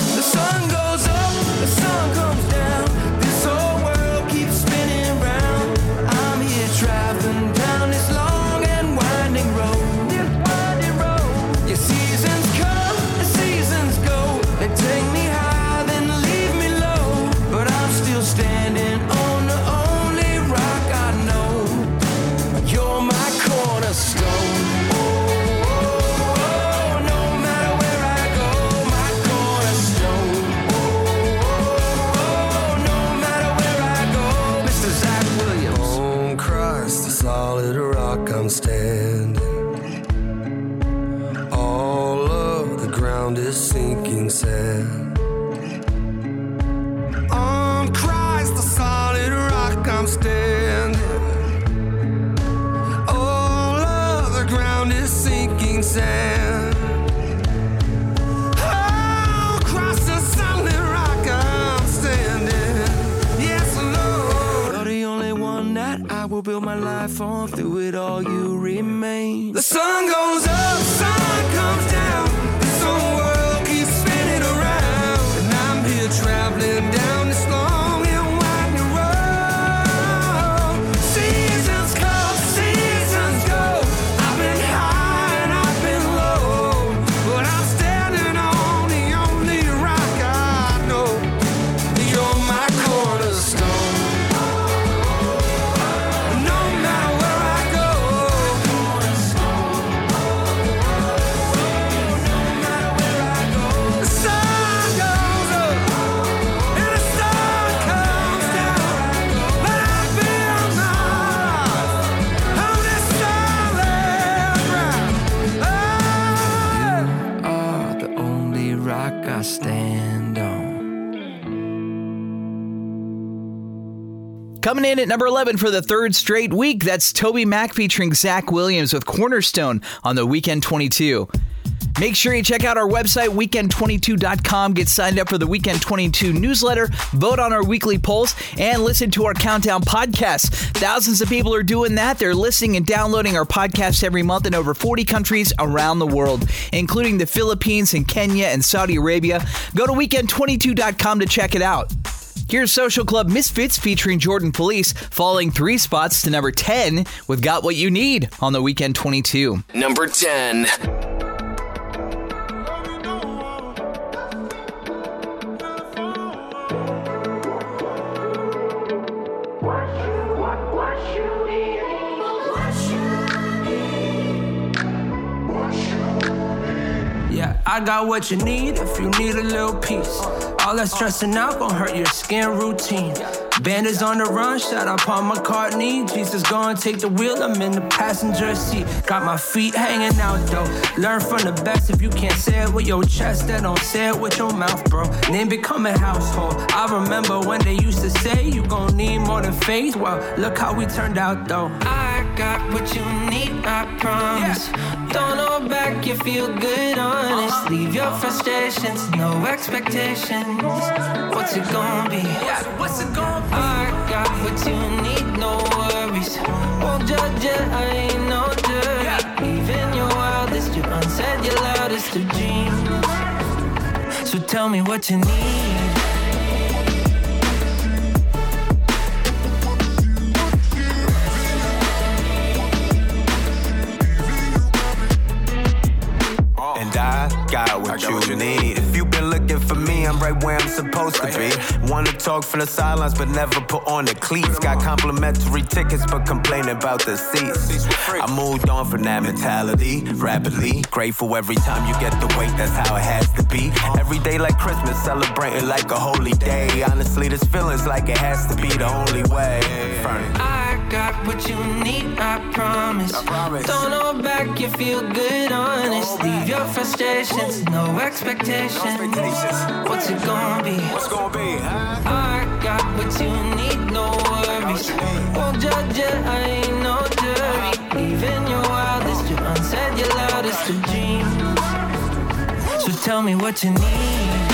On Christ, the solid rock I'm standing. All ground is sinking sand. Christ, the solid rock I'm standing. Yes, Lord. You're the only one that I will build my life on. Through it all, you remain. The sun goes up, sun comes down. Traveling down Coming in at number 11 for the third straight week, that's Toby Mac featuring Zach Williams with Cornerstone on the Weekend 22. Make sure you check out our website, weekend22.com. Get signed up for the Weekend 22 newsletter, vote on our weekly polls, and listen to our countdown podcast. Thousands of people are doing that. They're listening and downloading our podcast every month in over 40 countries around the world, including the Philippines and Kenya and Saudi Arabia. Go to weekend22.com to check it out. Here's Social Club Misfits featuring Jordan Feliz, falling three spots to number 10 with Got What You Need on the Weekend 22. Number 10. Yeah, I got what you need if you need a little peace. All that stressing out gon' hurt your skin routine. Bandits on the run, shout out Paul McCartney. Jesus gonna take the wheel, I'm in the passenger seat. Got my feet hanging out though. Learn from the best if you can't say it with your chest, then don't say it with your mouth, bro. Name become a household. I remember when they used to say you gon' need more than faith. Well, look how we turned out though. I got what you need, I promise. Don't hold back, you feel good, honest. Uh-huh. Leave your frustrations, no expectations. What's it gonna be? Yeah, what's it gonna be? I got what you need, no worries. Won't judge it, I ain't no dirty. Even your wildest, your unsaid, your loudest of dreams. So tell me what you need. And I got what you need. If for me, I'm right where I'm supposed to be. Wanna talk from the sidelines, but never put on the cleats. Got complimentary tickets, but complaining about the seats. I moved on from that mentality rapidly. Grateful every time you get the weight, that's how it has to be. Every day like Christmas, celebrating like a holy day. Honestly, this feeling's like it has to be the only way. I got what you need, I promise. I promise. Don't hold back, you feel good, honestly. Leave your frustrations, no expectations. No expectations. What's it gonna be? What's gonna be? Huh? I got what you need, no worries. Won't judge you, I ain't no jury. Even your wildest, your unsaid, your loudest of dreams. So tell me what you need.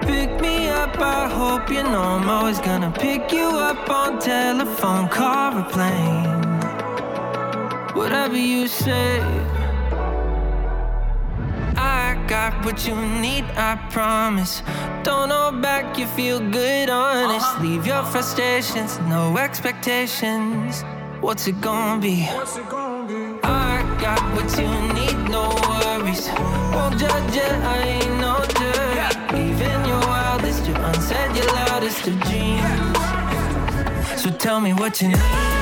Pick me up, I hope you know I'm always gonna pick you up on telephone, car, or plane. Whatever you say. I got what you need, I promise. Don't hold back, you feel good, honest. Uh-huh. Leave your frustrations, no expectations. What's it gonna be? I got what you need, no worries. Won't judge you, I ain't no dirty. Even your wildest, your unsaid, your loudest of dreams. So tell me what you need.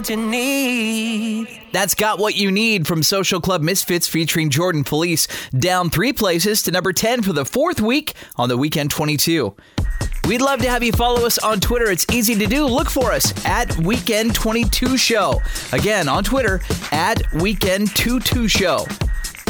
What you need. That's Got What You Need from Social Club Misfits featuring Jordan Feliz, down three places to number 10 for the fourth week on the Weekend 22. We'd love to have you follow us on Twitter. It's easy to do. Look for us at Weekend22 Show. Again, on Twitter, at Weekend22 Show.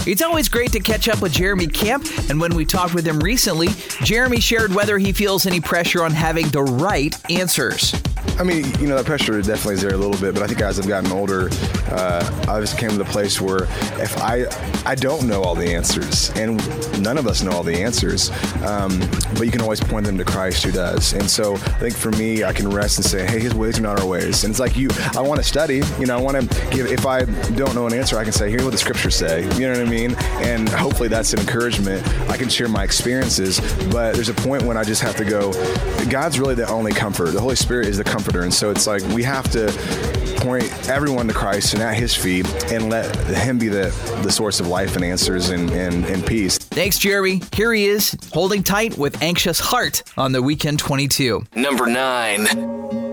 It's always great to catch up with Jeremy Camp, and when we talked with him recently, Jeremy shared whether he feels any pressure on having the right answers. I mean, you know, that pressure definitely is there a little bit, but I think as I've gotten older, uh, I just came to the place where if I I don't know all the answers, and none of us know all the answers, um, but you can always point them to Christ who does. And so I think for me, I can rest and say, hey, His ways are not our ways. And it's like you, I want to study, you know, I want to give. If I don't know an answer, I can say, here's what the scriptures say. You know what I mean? And hopefully that's an encouragement. I can share my experiences, but there's a point when I just have to go. God's really the only comfort. The Holy Spirit is the comforter, and so it's like we have to point everyone to Christ and at His feet, and let Him be the the source of life and answers and, and, and peace. Thanks, Jeremy. Here he is, holding tight with Anxious Heart on the Weekend 22. Number nine.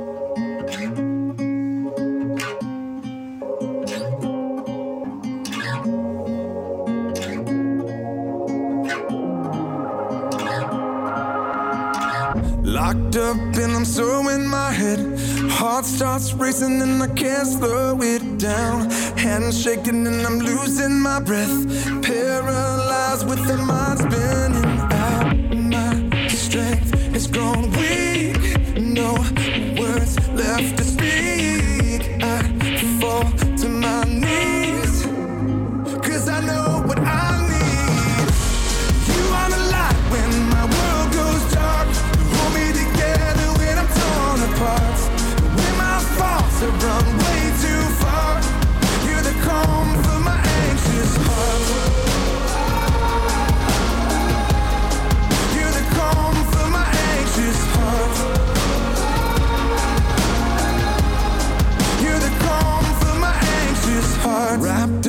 Locked up and I'm so in my head. Heart starts racing and I can't slow it down. Hands shaking and I'm losing my breath. Paralyzed with the mind spinning out. My strength is gone weak.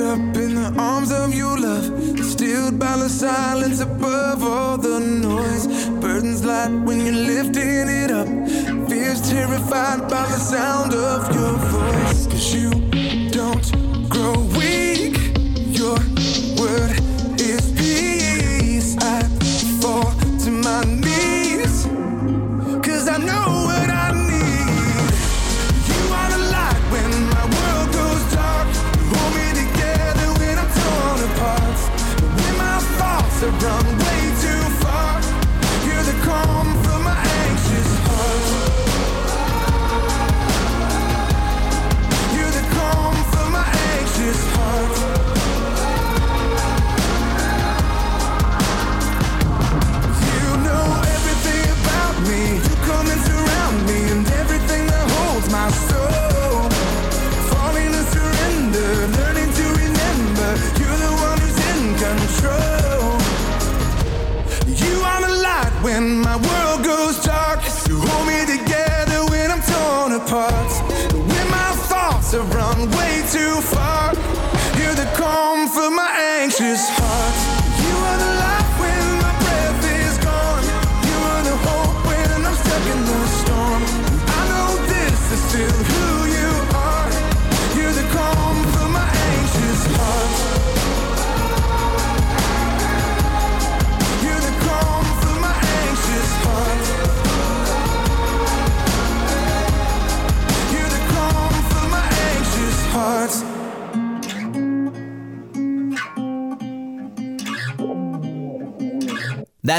Up in the arms of your love, stilled by the silence above all the noise. Burdens light when you're lifting it up. Fears terrified by the sound of your voice. Cause you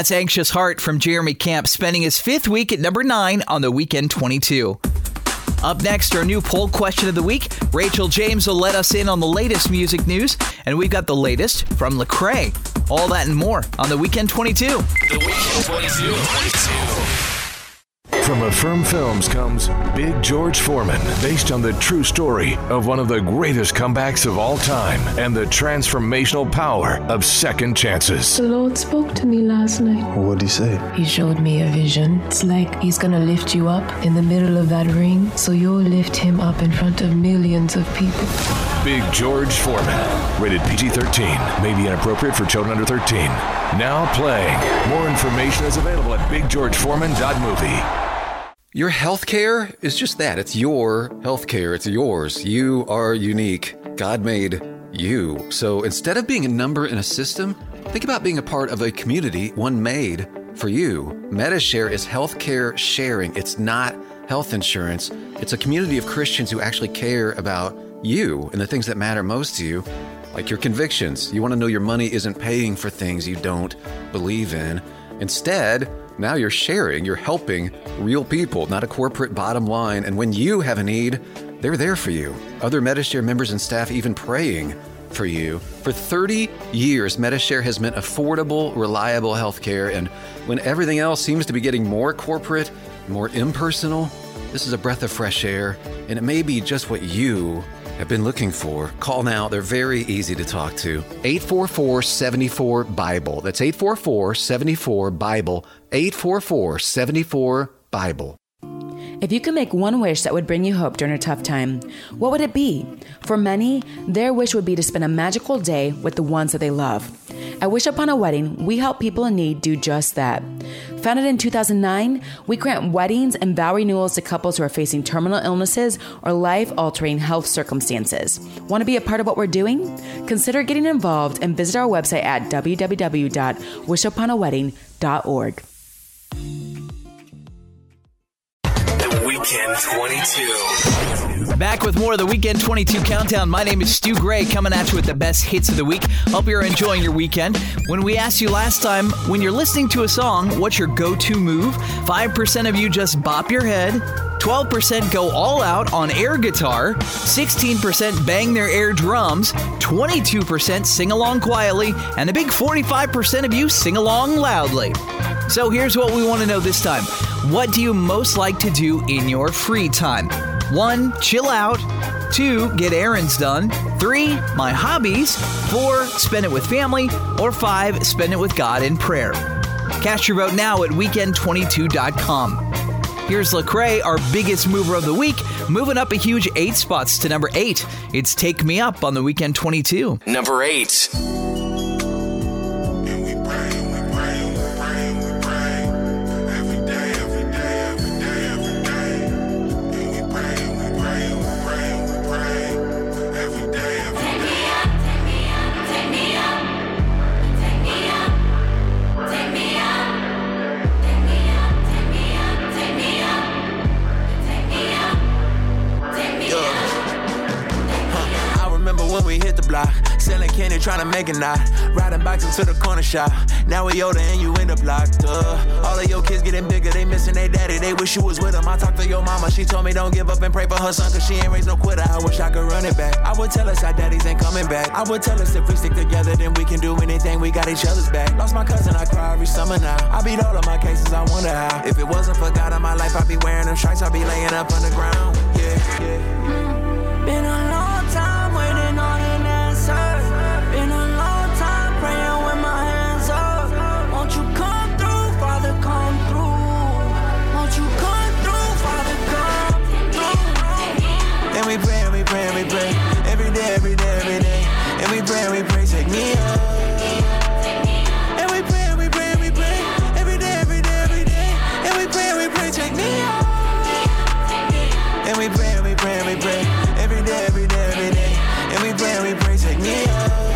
That's Anxious Heart from Jeremy Camp, spending his fifth week at number nine on the weekend 22. Up next, our new poll question of the week. Rachel James will let us in on the latest music news, and we've got the latest from Lecrae. All that and more on the weekend 22. The weekend 22. 22. From Affirm Films comes Big George Foreman, based on the true story of one of the greatest comebacks of all time and the transformational power of second chances. The Lord spoke to me last night. What did he say? He showed me a vision. It's like he's gonna lift you up in the middle of that ring, so you'll lift him up in front of millions of people. Big George Foreman, rated PG 13, may be inappropriate for children under 13. Now playing. More information is available at biggeorgeforeman.movie. Your healthcare is just that. It's your healthcare. It's yours. You are unique. God made you. So instead of being a number in a system, think about being a part of a community, one made for you. MediShare is healthcare sharing. It's not health insurance. It's a community of Christians who actually care about you and the things that matter most to you, like your convictions. You want to know your money isn't paying for things you don't believe in. Instead, now you're sharing, you're helping real people, not a corporate bottom line. And when you have a need, they're there for you. Other MediShare members and staff even praying for you. For 30 years, MediShare has meant affordable, reliable healthcare. And when everything else seems to be getting more corporate, more impersonal, this is a breath of fresh air. And it may be just what you have been looking for. Call now. They're very easy to talk to. 844 74 Bible. That's 844 74 Bible. 844 74 Bible. If you could make one wish that would bring you hope during a tough time, what would it be? For many, their wish would be to spend a magical day with the ones that they love. At Wish Upon a Wedding, we help people in need do just that. Founded in 2009, we grant weddings and vow renewals to couples who are facing terminal illnesses or life altering health circumstances. Want to be a part of what we're doing? Consider getting involved and visit our website at www.wishuponawedding.org. The weekend 22. Back with more of the Weekend 22 Countdown. My name is Stu Gray, coming at you with the best hits of the week. Hope you're enjoying your weekend. When we asked you last time, when you're listening to a song, what's your go to move? 5% of you just bop your head. 12% go all out on air guitar, 16% bang their air drums, 22% sing along quietly, and a big 45% of you sing along loudly. So here's what we want to know this time. What do you most like to do in your free time? One, chill out. Two, get errands done. Three, my hobbies. Four, spend it with family. Or five, spend it with God in prayer. Cast your vote now at weekend22.com. Here's Lecrae, our biggest mover of the week, moving up a huge eight spots to number eight. It's Take Me Up on the Weekend 22. Number 8. To a knot. Riding bikes into the corner shop. Now we older and you end up locked up. All of your kids getting bigger, they missing their daddy. They wish you was with them. I talked to your mama, she told me don't give up and pray for her son, cause she ain't raised no quitter. I wish I could run it back. I would tell us our daddies ain't coming back. I would tell us if we stick together, then we can do anything. We got each other's back. Lost my cousin, I cry every summer now. I beat all of my cases, I wonder how. If it wasn't for God in my life, I'd be wearing them stripes, I'd be laying up underground. Yeah, yeah. Mm, been a we pray, and we pray, and we pray. Every day, every day, every day. And we pray, and we pray, take me up. And we pray, we pray, we pray. Every day, every day, every day. And we pray, we pray, take me up. And we pray, we pray, we pray. Every day, every day, every day. And we pray, we pray, take me up.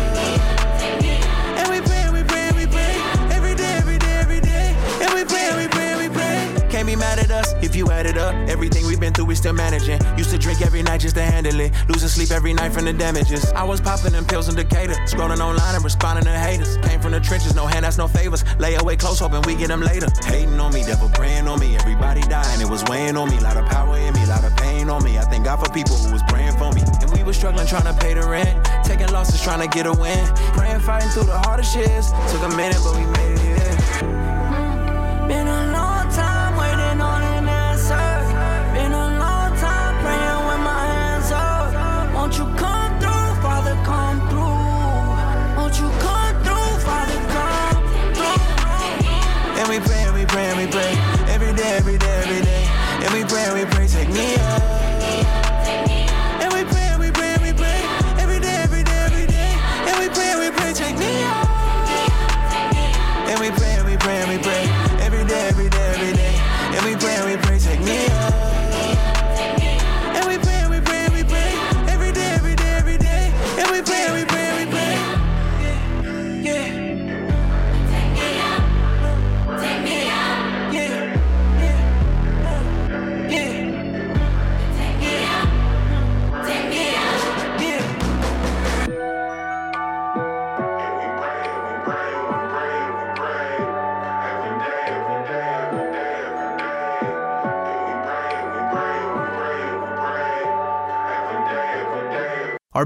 Mad at us. If you add it up, everything we've been through, we still managing. Used to drink every night just to handle it. Losing sleep every night from the damages. I was popping them pills in Decatur. Scrolling online and responding to haters. Came from the trenches, no handouts, no favors. Lay away close, hoping we get them later. Hating on me, devil praying on me. Everybody dying, it was weighing on me. Lot of power in me, lot of pain on me. I thank God for people who was praying for me. And we was struggling trying to pay the rent. Taking losses, trying to get a win. Praying, fighting through the hardest shits. Took a minute, but we made it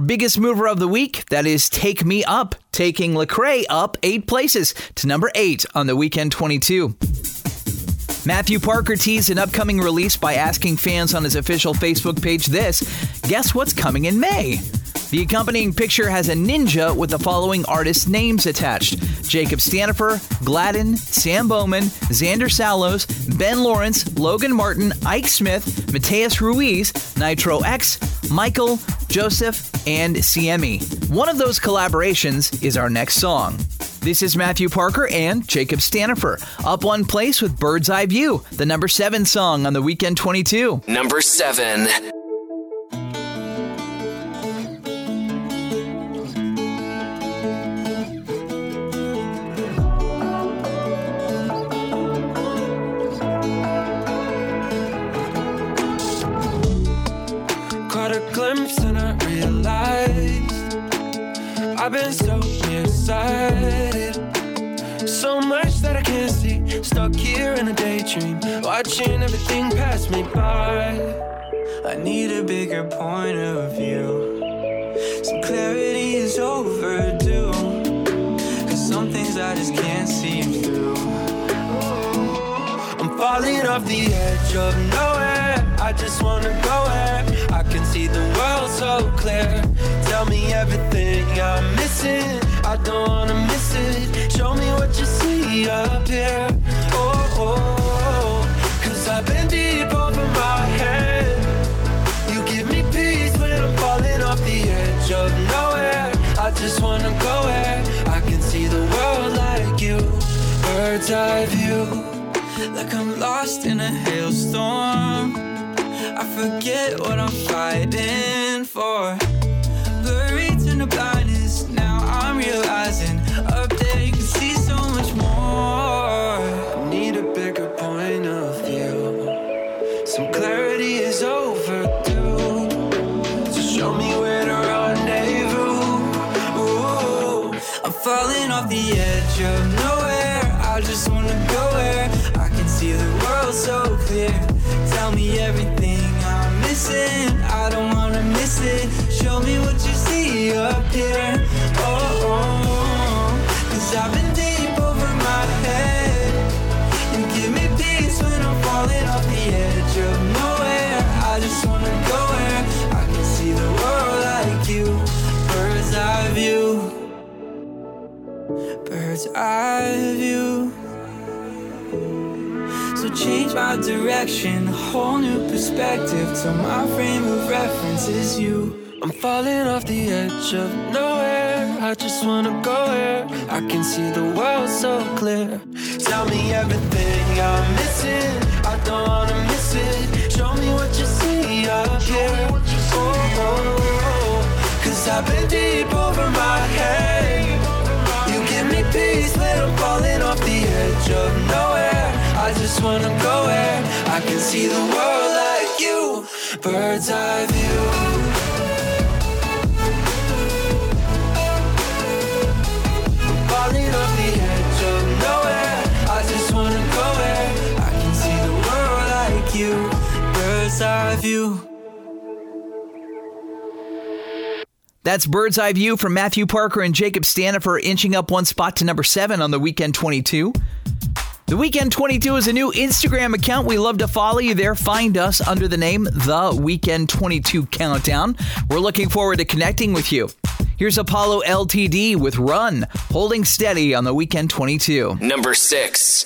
biggest mover of the week, that is Take Me Up, taking Lecrae up eight places to number eight on the weekend 22. Matthew Parker teased an upcoming release by asking fans on his official Facebook page this Guess what's coming in May? The accompanying picture has a ninja with the following artists' names attached Jacob Stanifer, Gladden, Sam Bowman, Xander Salos, Ben Lawrence, Logan Martin, Ike Smith, Mateus Ruiz, Nitro X, Michael, Joseph, and CME. One of those collaborations is our next song. This is Matthew Parker and Jacob Stanifer, up one place with Bird's Eye View, the number seven song on the weekend 22. Number seven. Watching everything pass me by. I need a bigger point of view. Some clarity is overdue. Cause some things I just can't see through. I'm falling off the edge of nowhere. I just wanna go where I can see the world so clear. Tell me everything I'm missing. I don't wanna miss it. Show me what you see up here. Cause I've been deep over my head. You give me peace when I'm falling off the edge of nowhere. I just wanna go where I can see the world like you. Bird's eye view. Like I'm lost in a hailstorm. I forget what I'm fighting for. Buried in the blindness, now I'm realizing falling off the edge of nowhere. I just wanna go where I can see the world so clear. Tell me everything I'm missing. I don't wanna miss it. Show me what you see up here. Oh, oh. oh. Cause I've been Bird's eye view. So change my direction, a whole new perspective till my frame of reference is you. I'm falling off the edge of nowhere. I just wanna go where I can see the world so clear. Tell me everything I'm missing. I don't wanna miss it. Show me what you see up here. Oh, oh, oh. oh. Cause I've been deep over my head. You peace when I'm falling off the edge of nowhere. I I just wanna go where I can see the world like you. Bird's eye view. Falling off the edge That's Bird's Eye View from Matthew Parker and Jacob Stanifer inching up one spot to number seven on the Weekend 22. The Weekend 22 is a new Instagram account. We love to follow you there. Find us under the name The Weekend 22 Countdown. We're looking forward to connecting with you. Here's Apollo LTD with Run, holding steady on the Weekend 22. Number six.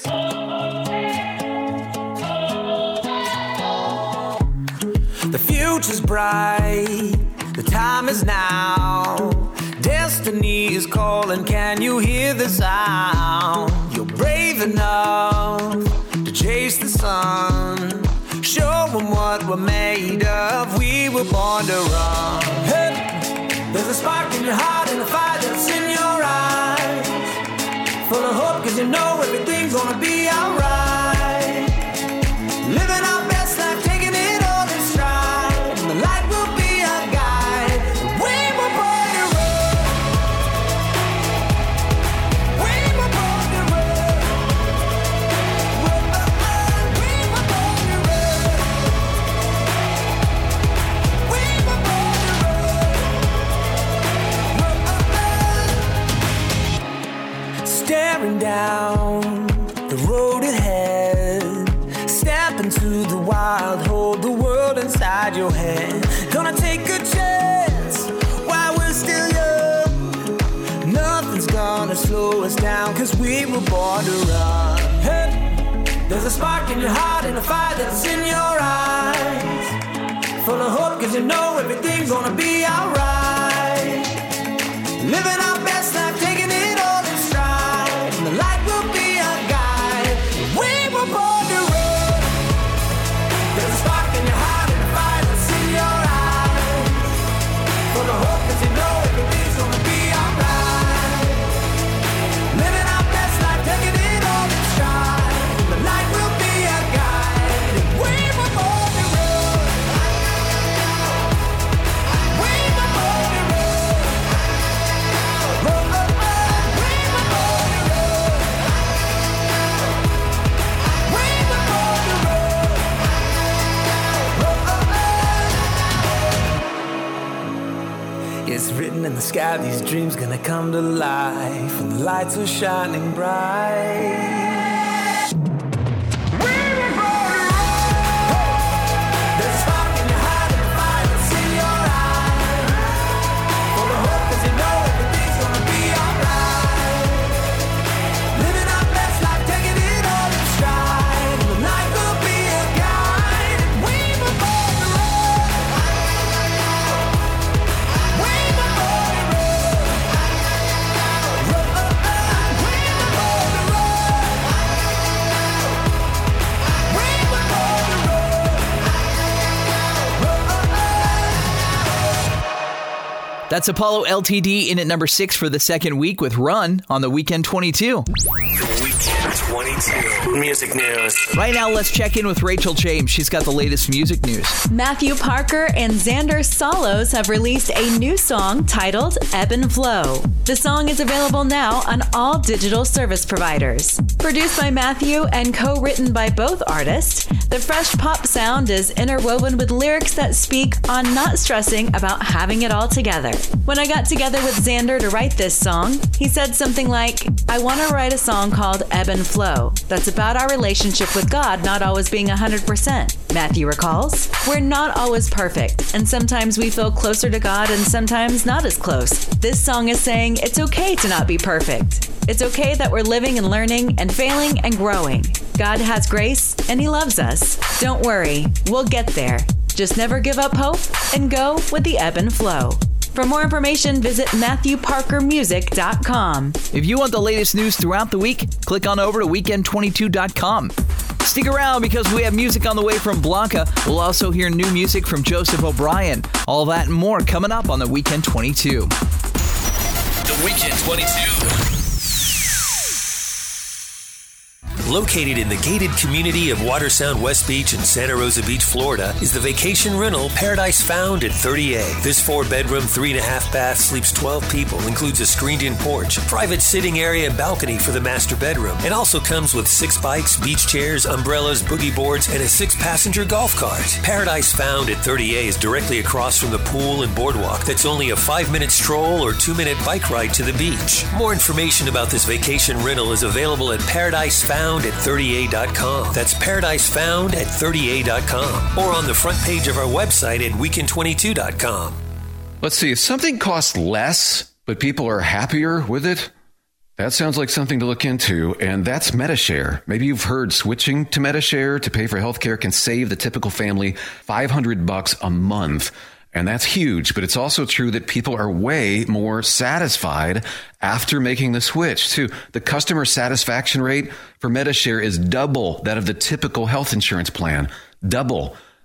The future's bright, the time is now. Destiny is calling, can you hear the sound? You're brave enough to chase the sun. Show 'em what we're made of, we were born to run. Hey, there's a spark in your heart and a fire that's in your eyes. Full of hope, cause you know everything's gonna be alright. Staring down the road ahead. Step into the wild, hold the world inside your hand. Gonna take a chance while we're still young. Nothing's gonna slow us down, cause we were born to run. Hey, there's a spark in your heart and a fire that's in your eyes. Full of hope, cause you know everything's gonna be alright. Living our these dreams gonna come to life, and the lights are shining bright. That's Apollo LTD in at number six for the second week with Run on the Weekend 22. Weekend 22. Music news. Right now, let's check in with Rachel James. She's got the latest music news. Matthew Parker and Xander Solos have released a new song titled Ebb and Flow. The song is available now on all digital service providers. Produced by Matthew and co written by both artists, the fresh pop sound is interwoven with lyrics that speak on not stressing about having it all together. When I got together with Xander to write this song, he said something like, I want to write a song called Ebb and Flow that's about our relationship with God not always being 100%. Matthew recalls, We're not always perfect, and sometimes we feel closer to God and sometimes not as close. This song is saying it's okay to not be perfect. It's okay that we're living and learning and failing and growing. God has grace and He loves us. Don't worry, we'll get there. Just never give up hope and go with the ebb and flow. For more information, visit MatthewParkerMusic.com. If you want the latest news throughout the week, click on over to weekend22.com. Stick around because we have music on the way from Blanca. We'll also hear new music from Joseph O'Brien. All that and more coming up on the Weekend 22. The Weekend 22. Located in the gated community of Watersound West Beach in Santa Rosa Beach, Florida, is the vacation rental Paradise Found at 30A. This four bedroom, three and a half bath sleeps 12 people, includes a screened in porch, private sitting area, and balcony for the master bedroom, and also comes with six bikes, beach chairs, umbrellas, boogie boards, and a six passenger golf cart. Paradise Found at 30A is directly across from the pool and boardwalk that's only a five minute stroll or two minute bike ride to the beach. More information about this vacation rental is available at paradisefound at 30a.com. That's paradisefound at 30a.com or on the front page of our website at weekend22.com. Let's see, if something costs less, but people are happier with it, that sounds like something to look into, and that's MediShare. Maybe you've heard switching to MediShare to pay for healthcare can save the typical family 500 bucks a month. And that's huge, but it's also true that people are way more satisfied after making the switch too. The customer satisfaction rate for MediShare is double that of the typical health insurance plan. Double.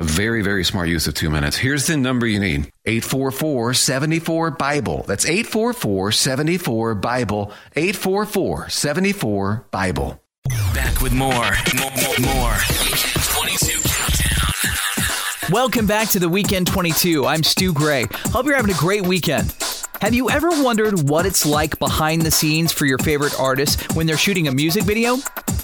A very, very smart use of two minutes. Here's the number you need 844 74 Bible. That's 844 74 Bible. 844 74 Bible. Back with more. More. more, more. 22 Countdown. Welcome back to the Weekend 22. I'm Stu Gray. Hope you're having a great weekend. Have you ever wondered what it's like behind the scenes for your favorite artist when they're shooting a music video?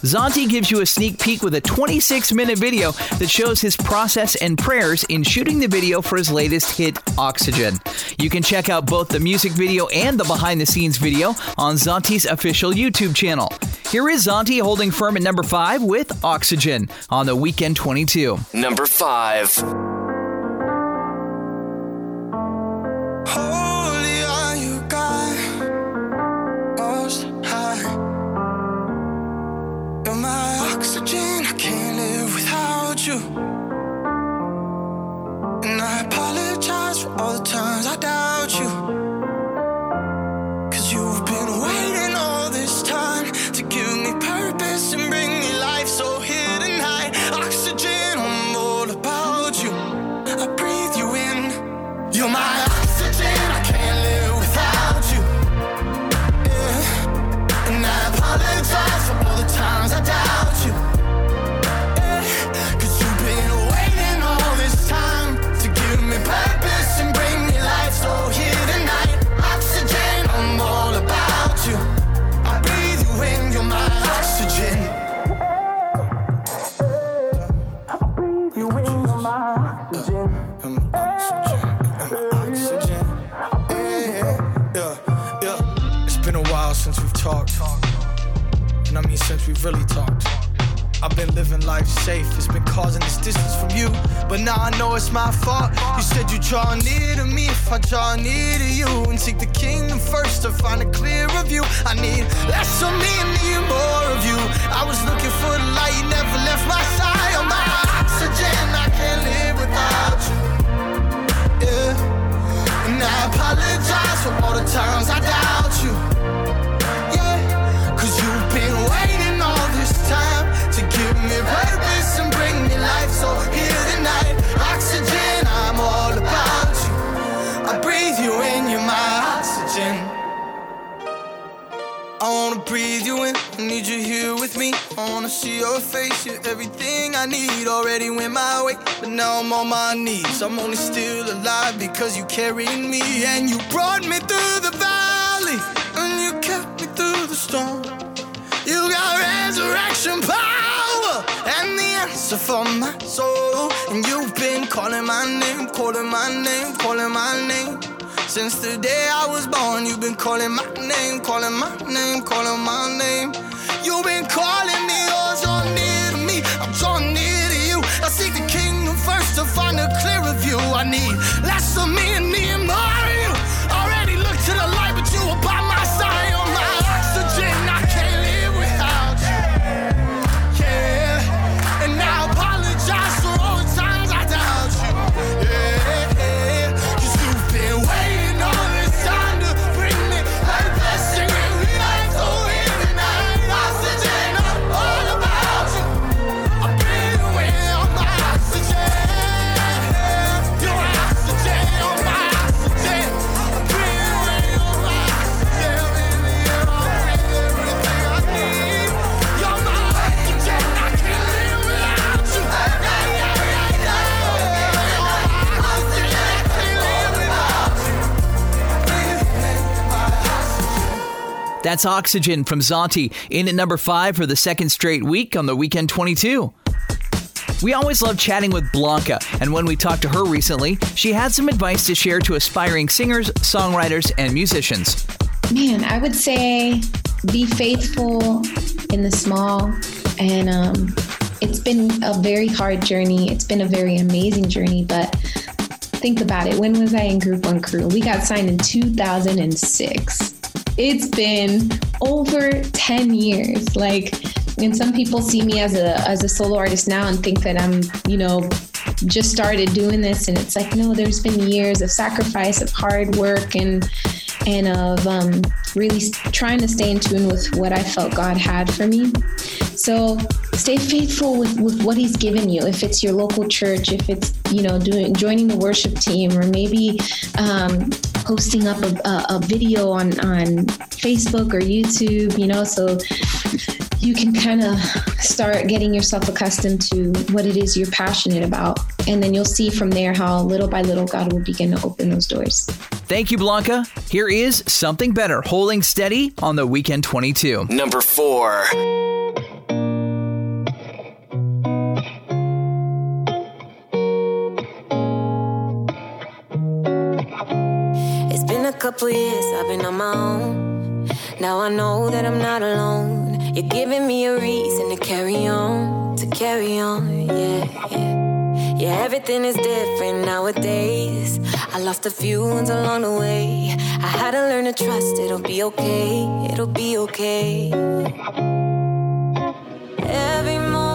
Zauntee gives you a sneak peek with a 26 minute video that shows his process and prayers in shooting the video for his latest hit, Oxygen. You can check out both the music video and the behind the scenes video on Zauntee's official YouTube channel. Here is Zauntee holding firm at number 5 with Oxygen on the Weekend 22. Number five. Holy I apologize for all the times I doubt you. Cause you've been waiting all this time to give me purpose and bring me life. So here tonight, oxygen, I'm all about you. I breathe you in. You're my yeah. It's been a while since we've talked. And I mean, since we've really talked. I've been living life safe, it's been causing this distance from you. But now I know it's my fault. You said you draw near to me if I draw near to you. And seek the kingdom first to find a clearer view. I need less of me and need more of you. I was looking for the light, you never left my side. I apologize for all the times I doubt wanna breathe you in, I need you here with me. I wanna see your face, you're everything I need. Already went my way, but now I'm on my knees. I'm only still alive because you carried me and you brought me through the valley and you kept me through the storm. You got resurrection power and the answer for my soul. And you've been calling my name, calling my name, calling my name. Since the day I was born, you've been calling my name, calling my name, calling my name. You've been calling me, oh, so near to me. I'm drawn near to you. I seek the kingdom first to find a clearer view. I need less of me and me and That's Oxygen from Zauntee, in at number five for the second straight week on the Weekend 22. We always love chatting with Blanca, and when we talked to her recently, she had some advice to share to aspiring singers, songwriters, and musicians. Man, I would say be faithful in the small. And um, it's been a very hard journey. It's been a very amazing journey. But think about it. When was I in Group One Crew? We got signed in 2006. It's been over 10 years. Like, and some people see me as a as a solo artist now and think that I'm, you know, just started doing this. And it's like, no, there's been years of sacrifice, of hard work, and and of um, really trying to stay in tune with what I felt God had for me. So stay faithful with, with what He's given you. If it's your local church, if it's you know doing joining the worship team, or maybe um, posting up a, a, a video on on Facebook or YouTube, you know, so you can kind of start getting yourself accustomed to what it is you're passionate about. And then you'll see from there how little by little God will begin to open those doors. Thank you, Blanca. Here is Something Better, holding steady on the Weekend 22. Number four. Couple years I've been on my own. Now I know that I'm not alone. You're giving me a reason to carry on, to carry on, yeah, yeah. Yeah, everything is different nowadays. I lost a few ones along the way. I had to learn to trust it'll be okay, it'll be okay. Every moment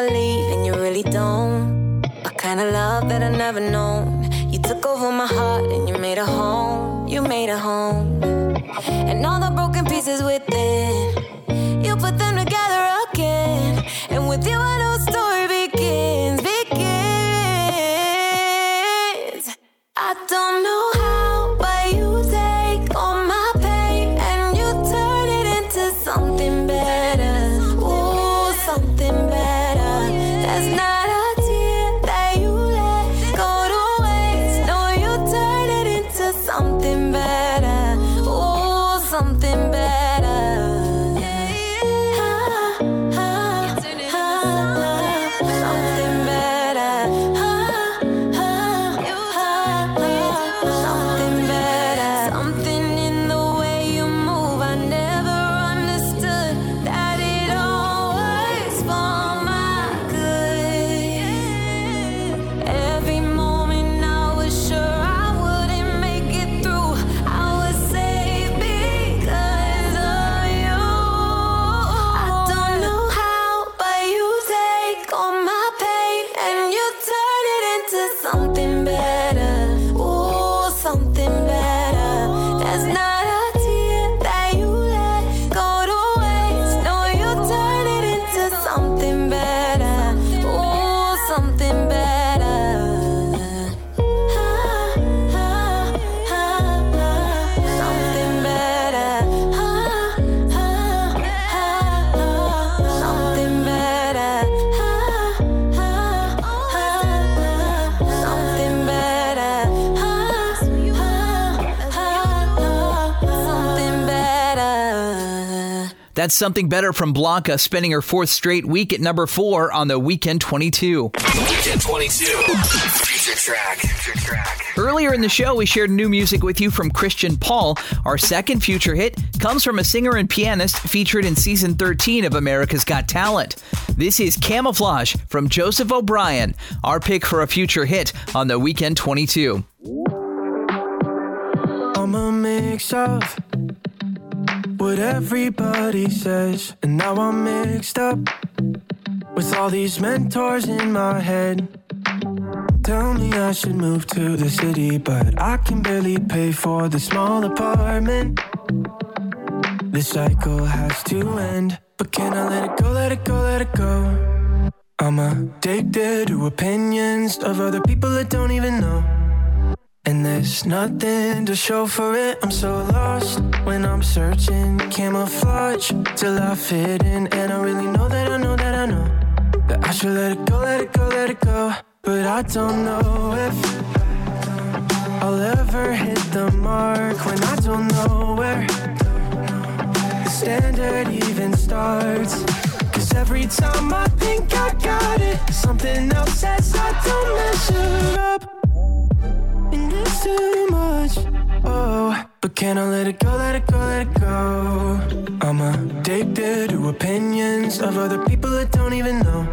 And you really don't. I kinda love that I never known. You took over my heart and you made a home. You made a home. And all the broken pieces within, you put them That's Something Better from Blanca, spending her fourth straight week at number four on the Weekend 22. Weekend 22. Future track. Future track. Earlier in the show, we shared new music with you from Christian Paul. Our second future hit comes from a singer and pianist featured in season 13 of America's Got Talent. This is Camouflage from Joseph O'Brien, our pick for a future hit on the Weekend 22. I'm a mix of what everybody says, and now I'm mixed up with all these mentors in my head. Tell me I should move to the city, but I can barely pay for the small apartment. This cycle has to end. But can I let it go, let it go, let it go? I'm addicted to opinions of other people that don't even know. And there's nothing to show for it. I'm so lost when I'm searching camouflage till I fit in. And I really know that I know that I know that I should let it go, let it go, let it go. But I don't know if I'll ever hit the mark when I don't know where the standard even starts. Cause every time I think I got it, something else says I don't measure can I let it go, let it go, let it go? I'm addicted to opinions of other people that don't even know.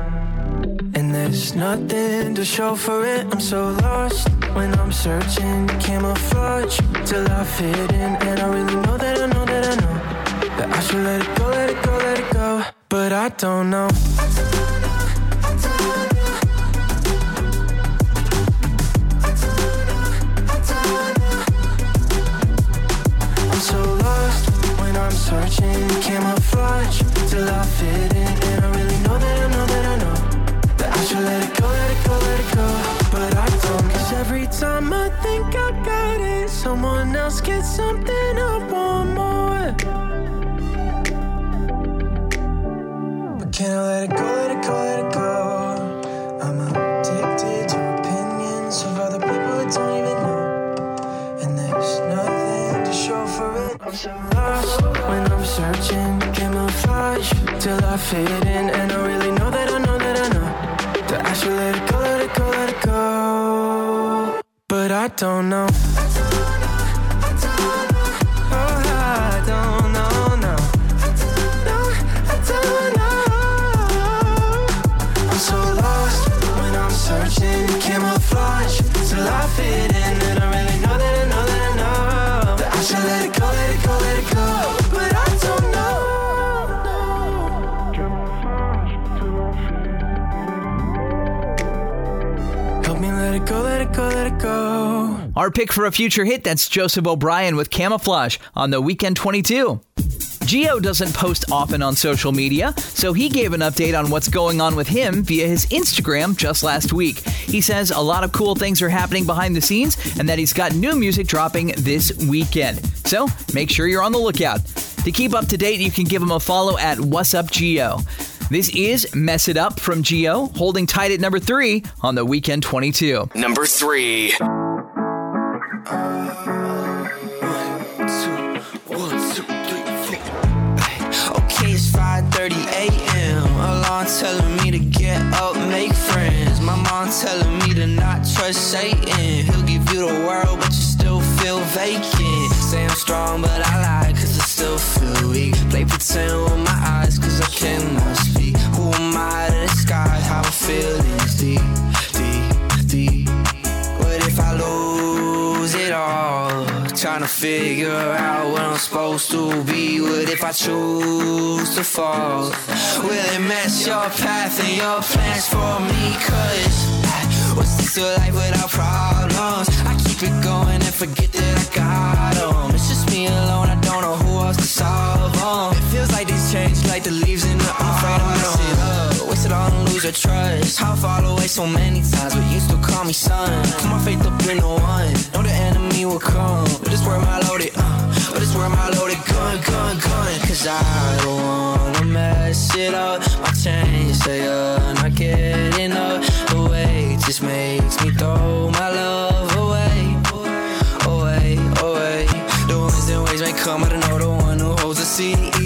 And there's nothing to show for it. I'm so lost when I'm searching camouflage till I fit in. And I really know that I know that I know that I should let it go, let it go, let it go. But I don't know. Searching camouflage till I fit in. And I really know that I know that I know that I should let it go, let it go, let it go. But I don't, cause every time I think I got it, someone else gets something I want more. But can I let it go, let it go, let it go? I'm addicted to opinions of other people that don't even so lost when I'm searching camouflage till fit in. And I really know that I know that I know that I should let it go, let it go, let it go. But I don't know. Oh, I don't know, no. No, I don't know. I'm so lost when I'm searching camouflage till I fit in. Our pick for a future hit that's Joseph O'Brien with Camouflage on the Weekend 22. Geo doesn't post often on social media, so he gave an update on what's going on with him via his Instagram just last week. He says a lot of cool things are happening behind the scenes and that he's got new music dropping this weekend. So make sure you're on the lookout. To keep up to date, you can give him a follow at What's Up Geo. This is Mess It Up from Geo, holding tight at number three on the Weekend 22. Number three. Telling me to get up, make friends. My mom telling me to not trust Satan. He'll give you the world, but you still feel vacant. Say I'm strong, but I lie, cause I still feel weak. Play pretend with my eyes, cause I cannot speak. Who am I to disguise how I feel is deep, deep, deep? What if I lose it all? Trying to figure out what I'm supposed to be. What if I choose to fall? Will it mess your path and your plans for me? Cause what's this to life without problems? I keep it going and forget that I got them. It's just me alone, I don't know who else to solve them. It feels like these change like the leaves lose your trust. I'll fall away so many times, but you still call me son. Put my faith up in the one. Know the enemy will come. But this where my loaded, uh, but this where my loaded gun, gun, gun. Cause I don't wanna mess it up. My chains say uh, not getting up. The weight just makes me throw my love away, away, away. The winds and waves may come, I don't know the one who holds the sea.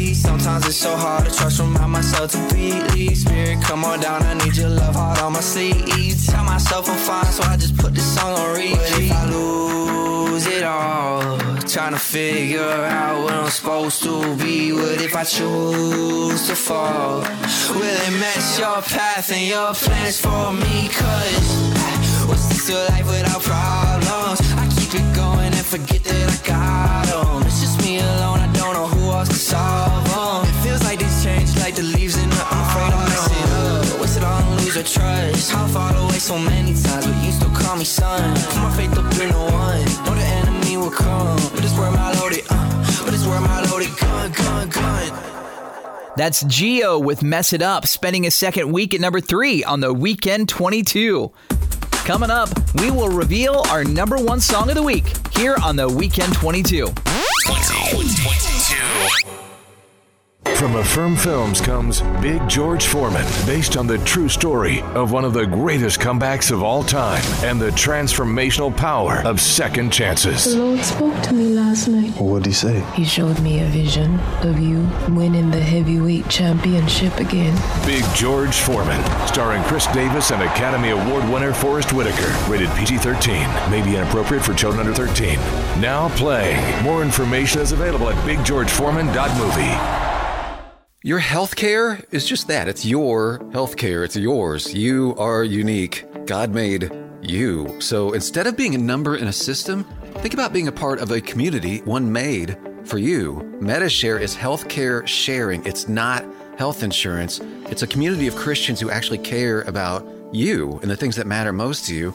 Sometimes it's so hard to trust, remind myself to believe. Spirit, come on down, I need your love hard on my sleeve. Tell myself I'm fine, so I just put this song on repeat. What if I lose it all? Trying to figure out what I'm supposed to be. What if I choose to fall? Will it mess your path and your plans for me? Cause what's this to life without problems? I keep it going and forget that I got them. It's just me alone, I don't know who else to solve them. It feels like these change like the leaves in the I'm afraid I'm messing up. Waste it all lose your trust. I'll fall away so many times, but you still call me son. Put my faith up in the one. Know the enemy will come, but this where my loaded, uh, but it's where my loaded gun, gun, gun. That's Geo with Mess It Up, spending his second week at number three on the Weekend 22. Coming up, we will reveal our number one song of the week here on the Weekend 22. 22. From Affirm Films comes Big George Foreman, based on the true story of one of the greatest comebacks of all time and the transformational power of second chances. The Lord spoke to me last night. What did he say? He showed me a vision of you winning the heavyweight championship again. Big George Foreman, starring Khris Davis and Academy Award winner Forest Whitaker. Rated PG 13. May be inappropriate for children under 13. Now playing. More information is available at BigGeorgeForeman.movie. Your healthcare is just that. It's your healthcare. It's yours. You are unique. God made you. So instead of being a number in a system, think about being a part of a community, one made for you. MediShare is healthcare sharing. It's not health insurance. It's a community of Christians who actually care about you and the things that matter most to you,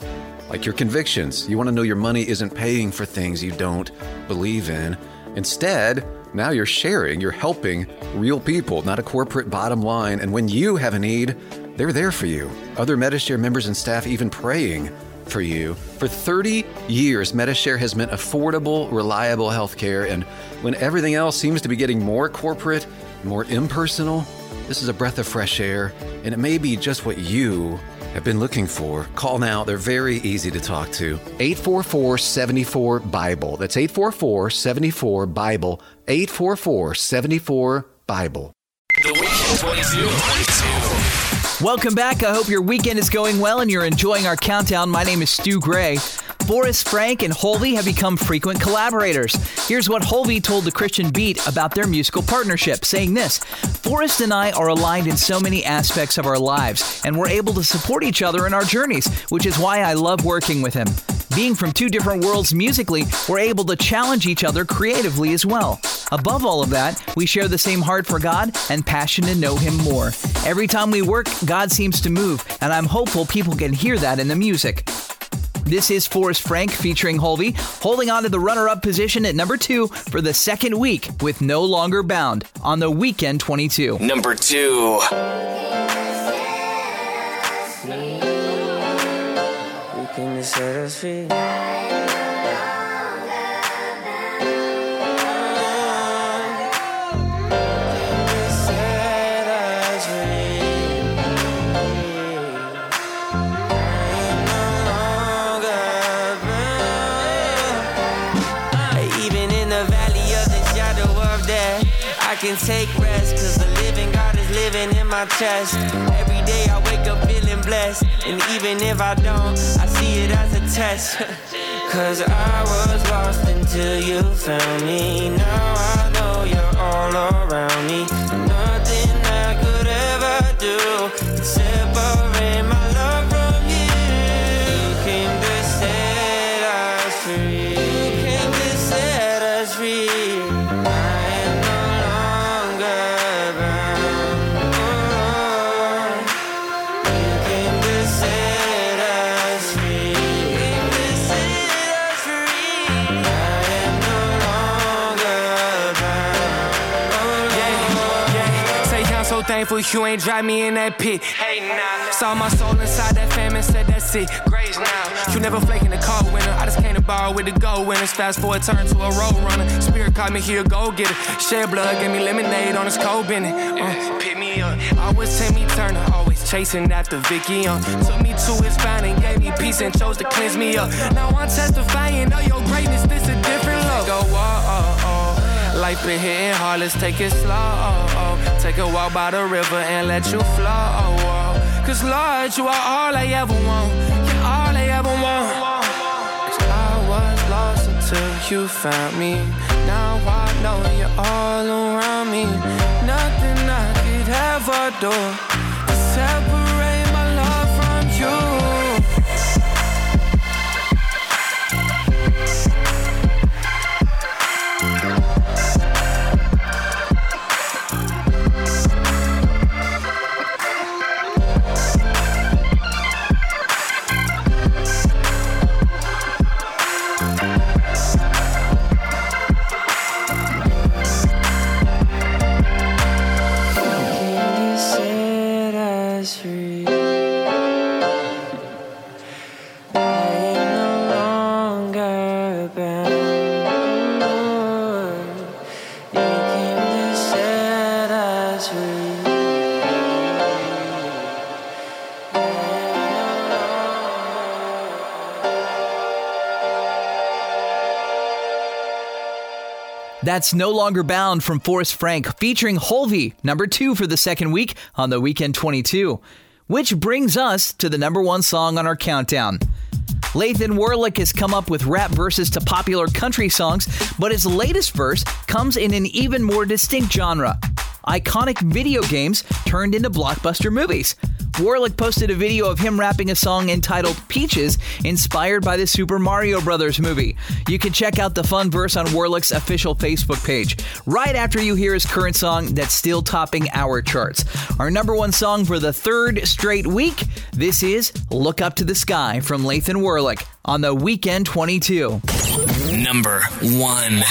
like your convictions. You want to know your money isn't paying for things you don't believe in. Instead, now you're sharing, you're helping real people, not a corporate bottom line. And when you have a need, they're there for you. Other MediShare members and staff even praying for you. For 30 years, MediShare has meant affordable, reliable healthcare. And when everything else seems to be getting more corporate, more impersonal, this is a breath of fresh air. And it may be just what you have been looking for. Call now. They're very easy to talk to. 844 74 Bible. That's 844 74 Bible. 844 74 Bible. The Weekend 22. 22. Welcome back. I hope your weekend is going well and you're enjoying our countdown. My name is Stu Gray. Forrest Frank and Hulvey have become frequent collaborators. Here's what Hulvey told the Christian Beat about their musical partnership, saying this Forrest and I are aligned in so many aspects of our lives, and we're able to support each other in our journeys, which is why I love working with him. Being from two different worlds musically, we're able to challenge each other creatively as well. Above all of that, we share the same heart for God and passion to know Him more. Every time we work, God seems to move, and I'm hopeful people can hear that in the music. This is Forrest Frank featuring Hulvey, holding on to the runner up position at number two for the second week with No Longer Bound on the Weekend 22. Number two. Weekend can take rest, cause the living God is living in my chest. Every day I wake up feeling blessed, and even if I don't, I see it as a test. Cause I was lost until you found me. Now I know you're all around me. Thankful you ain't drive me in that pit. Hey now, saw my soul inside that famine, said that's it. Grace now, you never flake in the cold winter. I just came to borrow with the gold winners. Fast forward, turn to a road runner. Spirit caught me here, go get it. Shed blood, gave me lemonade on this cold bennett. Uh, pick me up. Always Timmy Turner, always chasing after Vicky. Uh, took me to his spine and gave me peace and chose to cleanse me up. Now I'm testifying of your greatness. This a different love. Go, oh, oh. Life been hitting hard, let's take it slow. Take a walk by the river and let you flow. Cause Lord, you are all I ever want. You're all I ever want. Cause I was lost until you found me. Now I know you're all around me. Nothing I could ever do to separate That's No Longer Bound from Forrest Frank, featuring Hulvey, number two for the second week on the Weekend 22. Which brings us to the number one song on our countdown. Lathan Warlick has come up with rap verses to popular country songs, but his latest verse comes in an even more distinct genre iconic video games turned into blockbuster movies. Warlick posted a video of him rapping a song entitled Peaches, inspired by the Super Mario Brothers movie. You can check out the fun verse on Warlick's official Facebook page, right after you hear his current song that's still topping our charts. Our number one song for the third straight week, this is Look Up to the Sky from Lathan Warlick on the Weekend 22. Number one.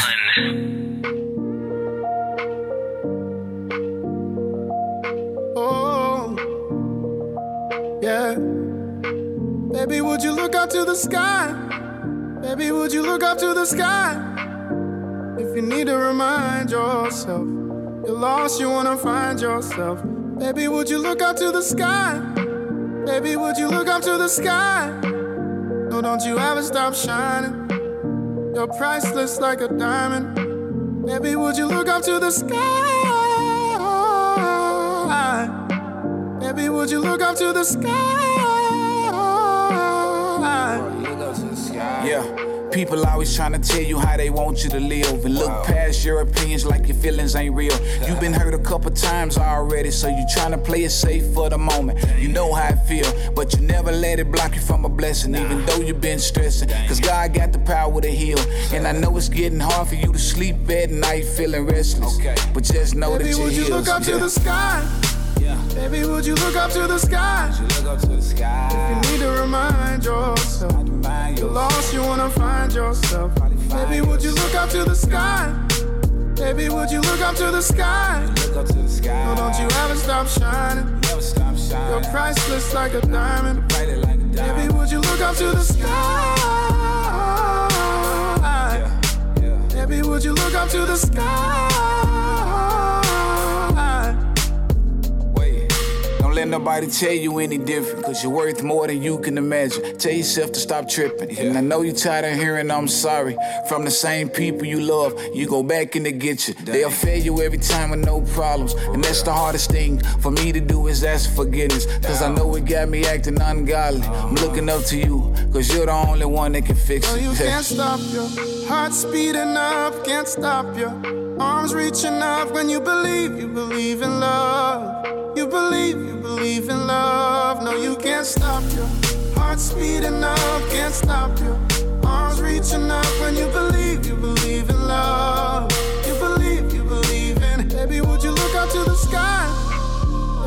Yeah. Baby, would you look up to the sky? Baby, would you look up to the sky? If you need to remind yourself you're lost, you wanna find yourself. Baby, would you look up to the sky? Baby, would you look up to the sky? No, don't you ever stop shining. You're priceless like a diamond. Baby, would you look up to the sky? Baby, would you look up to the sky? Yeah. People always trying to tell you how they want you to live and look past your opinions like your feelings ain't real. You've been hurt a couple times already, so you trying to play it safe for the moment. You know how I feel, but you never let it block you from a blessing, even though you've been stressing. Cause God got the power to heal. And I know it's getting hard for you to sleep at night feeling restless. But just know Baby, that you're would you look up to the sky? Baby, would you look up to the sky? If you need to remind yourself you're lost, you wanna find yourself. Baby, would you look up to the sky? Baby, would you look up to the sky? No, don't you ever stop shining. You're priceless like a diamond. Baby, would you look up to the sky? Baby, would you look up to the sky? Let nobody tell you any different, cause you're worth more than you can imagine. Tell yourself to stop tripping. And I know you're tired of hearing I'm sorry from the same people you love. You go back and they get you. They'll fail you every time with no problems. And that's the hardest thing for me to do is ask for forgiveness. Cause I know it got me acting ungodly. I'm looking up to you, cause you're the only one that can fix No, it. you can't stop your heart speeding up, can't stop your arms reaching up when you believe, you believe in love. You believe, you believe in love. No, you can't stop your heart speeding up, can't stop your arms reaching up when you believe, you believe in love. You believe, you believe in. Baby, would you look up to the sky?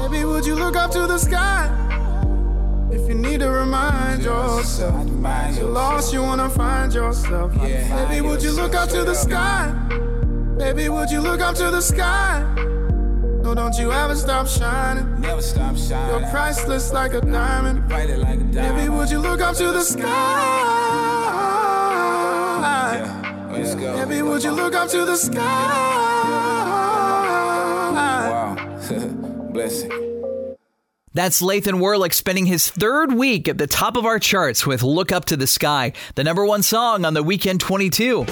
Baby, would you look up to the sky? If you need to remind yourself, you're lost, you wanna find yourself. Yeah. Baby, would you look up to the sky? Baby, would you look up to the sky? No, don't you ever stop shining. Never stop shining. You're priceless like a diamond. Baby, would you look up to the sky? Yeah. Let's go. Baby, would you look up to the sky? Wow. Blessing. That's Lathan Warlick spending his third week at the top of our charts with Look Up to the Sky, the number one song on the Weekend 22.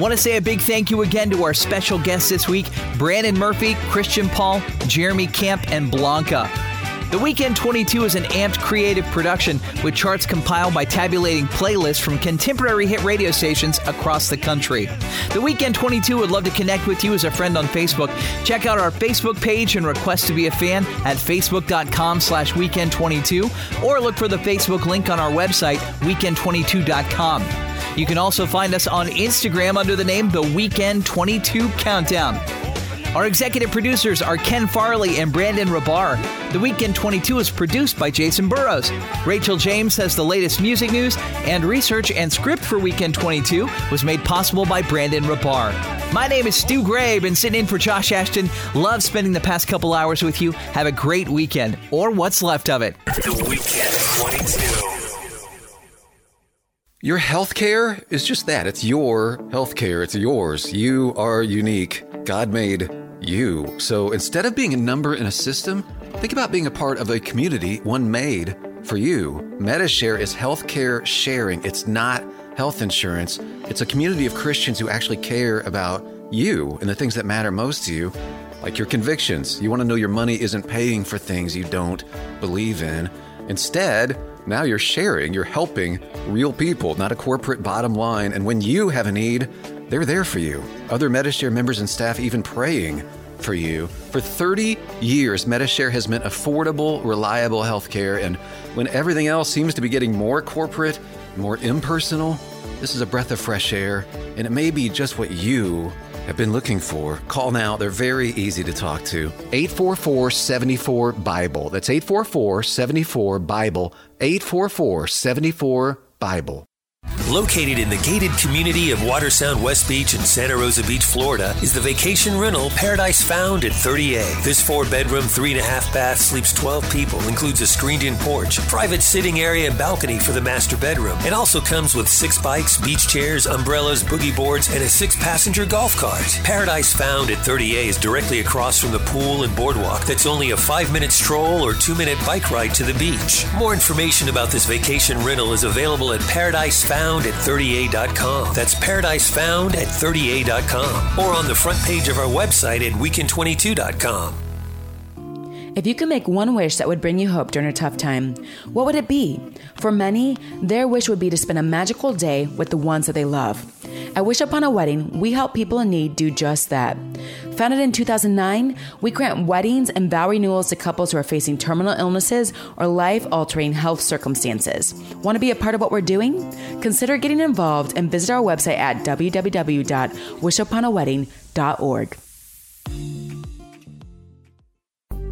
Want to say a big thank you again to our special guests this week Brandon Murphy, Christian Paul, Jeremy Camp, and Blanca. The Weekend 22 is an amped creative production with charts compiled by tabulating playlists from contemporary hit radio stations across the country. The Weekend 22 would love to connect with you as a friend on Facebook. Check out our Facebook page and request to be a fan at facebook.com slash weekend22 or look for the Facebook link on our website, weekend22.com. You can also find us on Instagram under the name The Weekend 22 Countdown. Our executive producers are Ken Farley and Brandon Rabar. The Weekend 22 is produced by Jason Burrows. Rachel James has the latest music news, and research and script for Weekend 22 was made possible by Brandon Rabar. My name is Stu Gray, been sitting in for Josh Ashton. Love spending the past couple hours with you. Have a great weekend, or what's left of it. The Weekend 22. Your healthcare is just that. It's your healthcare. It's yours. You are unique. God made you. So instead of being a number in a system, think about being a part of a community, one made for you. MediShare is healthcare sharing. It's not health insurance. It's a community of Christians who actually care about you and the things that matter most to you, like your convictions. You want to know your money isn't paying for things you don't believe in. Instead, now you're sharing, you're helping real people, not a corporate bottom line. And when you have a need, they're there for you. Other MediShare members and staff even praying for you. For 30 years, MediShare has meant affordable, reliable healthcare. And when everything else seems to be getting more corporate, more impersonal, this is a breath of fresh air. And it may be just what you have been looking for. Call now. They're very easy to talk to. 844 74 Bible. That's 844 74 Bible. 844 74 Bible. Located in the gated community of Watersound West Beach in Santa Rosa Beach, Florida, is the vacation rental Paradise Found at 30A. This four bedroom, three and a half bath sleeps 12 people, includes a screened in porch, private sitting area, and balcony for the master bedroom. It also comes with six bikes, beach chairs, umbrellas, boogie boards, and a six passenger golf cart. Paradise Found at 30A is directly across from the pool and boardwalk that's only a five minute stroll or two minute bike ride to the beach. More information about this vacation rental is available at paradisefound at 30a.com. That's paradise found at 30a.com or on the front page of our website at weekend22.com. If you could make one wish that would bring you hope during a tough time, what would it be? For many, their wish would be to spend a magical day with the ones that they love. At Wish Upon a Wedding, we help people in need do just that. Founded in 2009, we grant weddings and vow renewals to couples who are facing terminal illnesses or life altering health circumstances. Want to be a part of what we're doing? Consider getting involved and visit our website at www.wishuponawedding.org.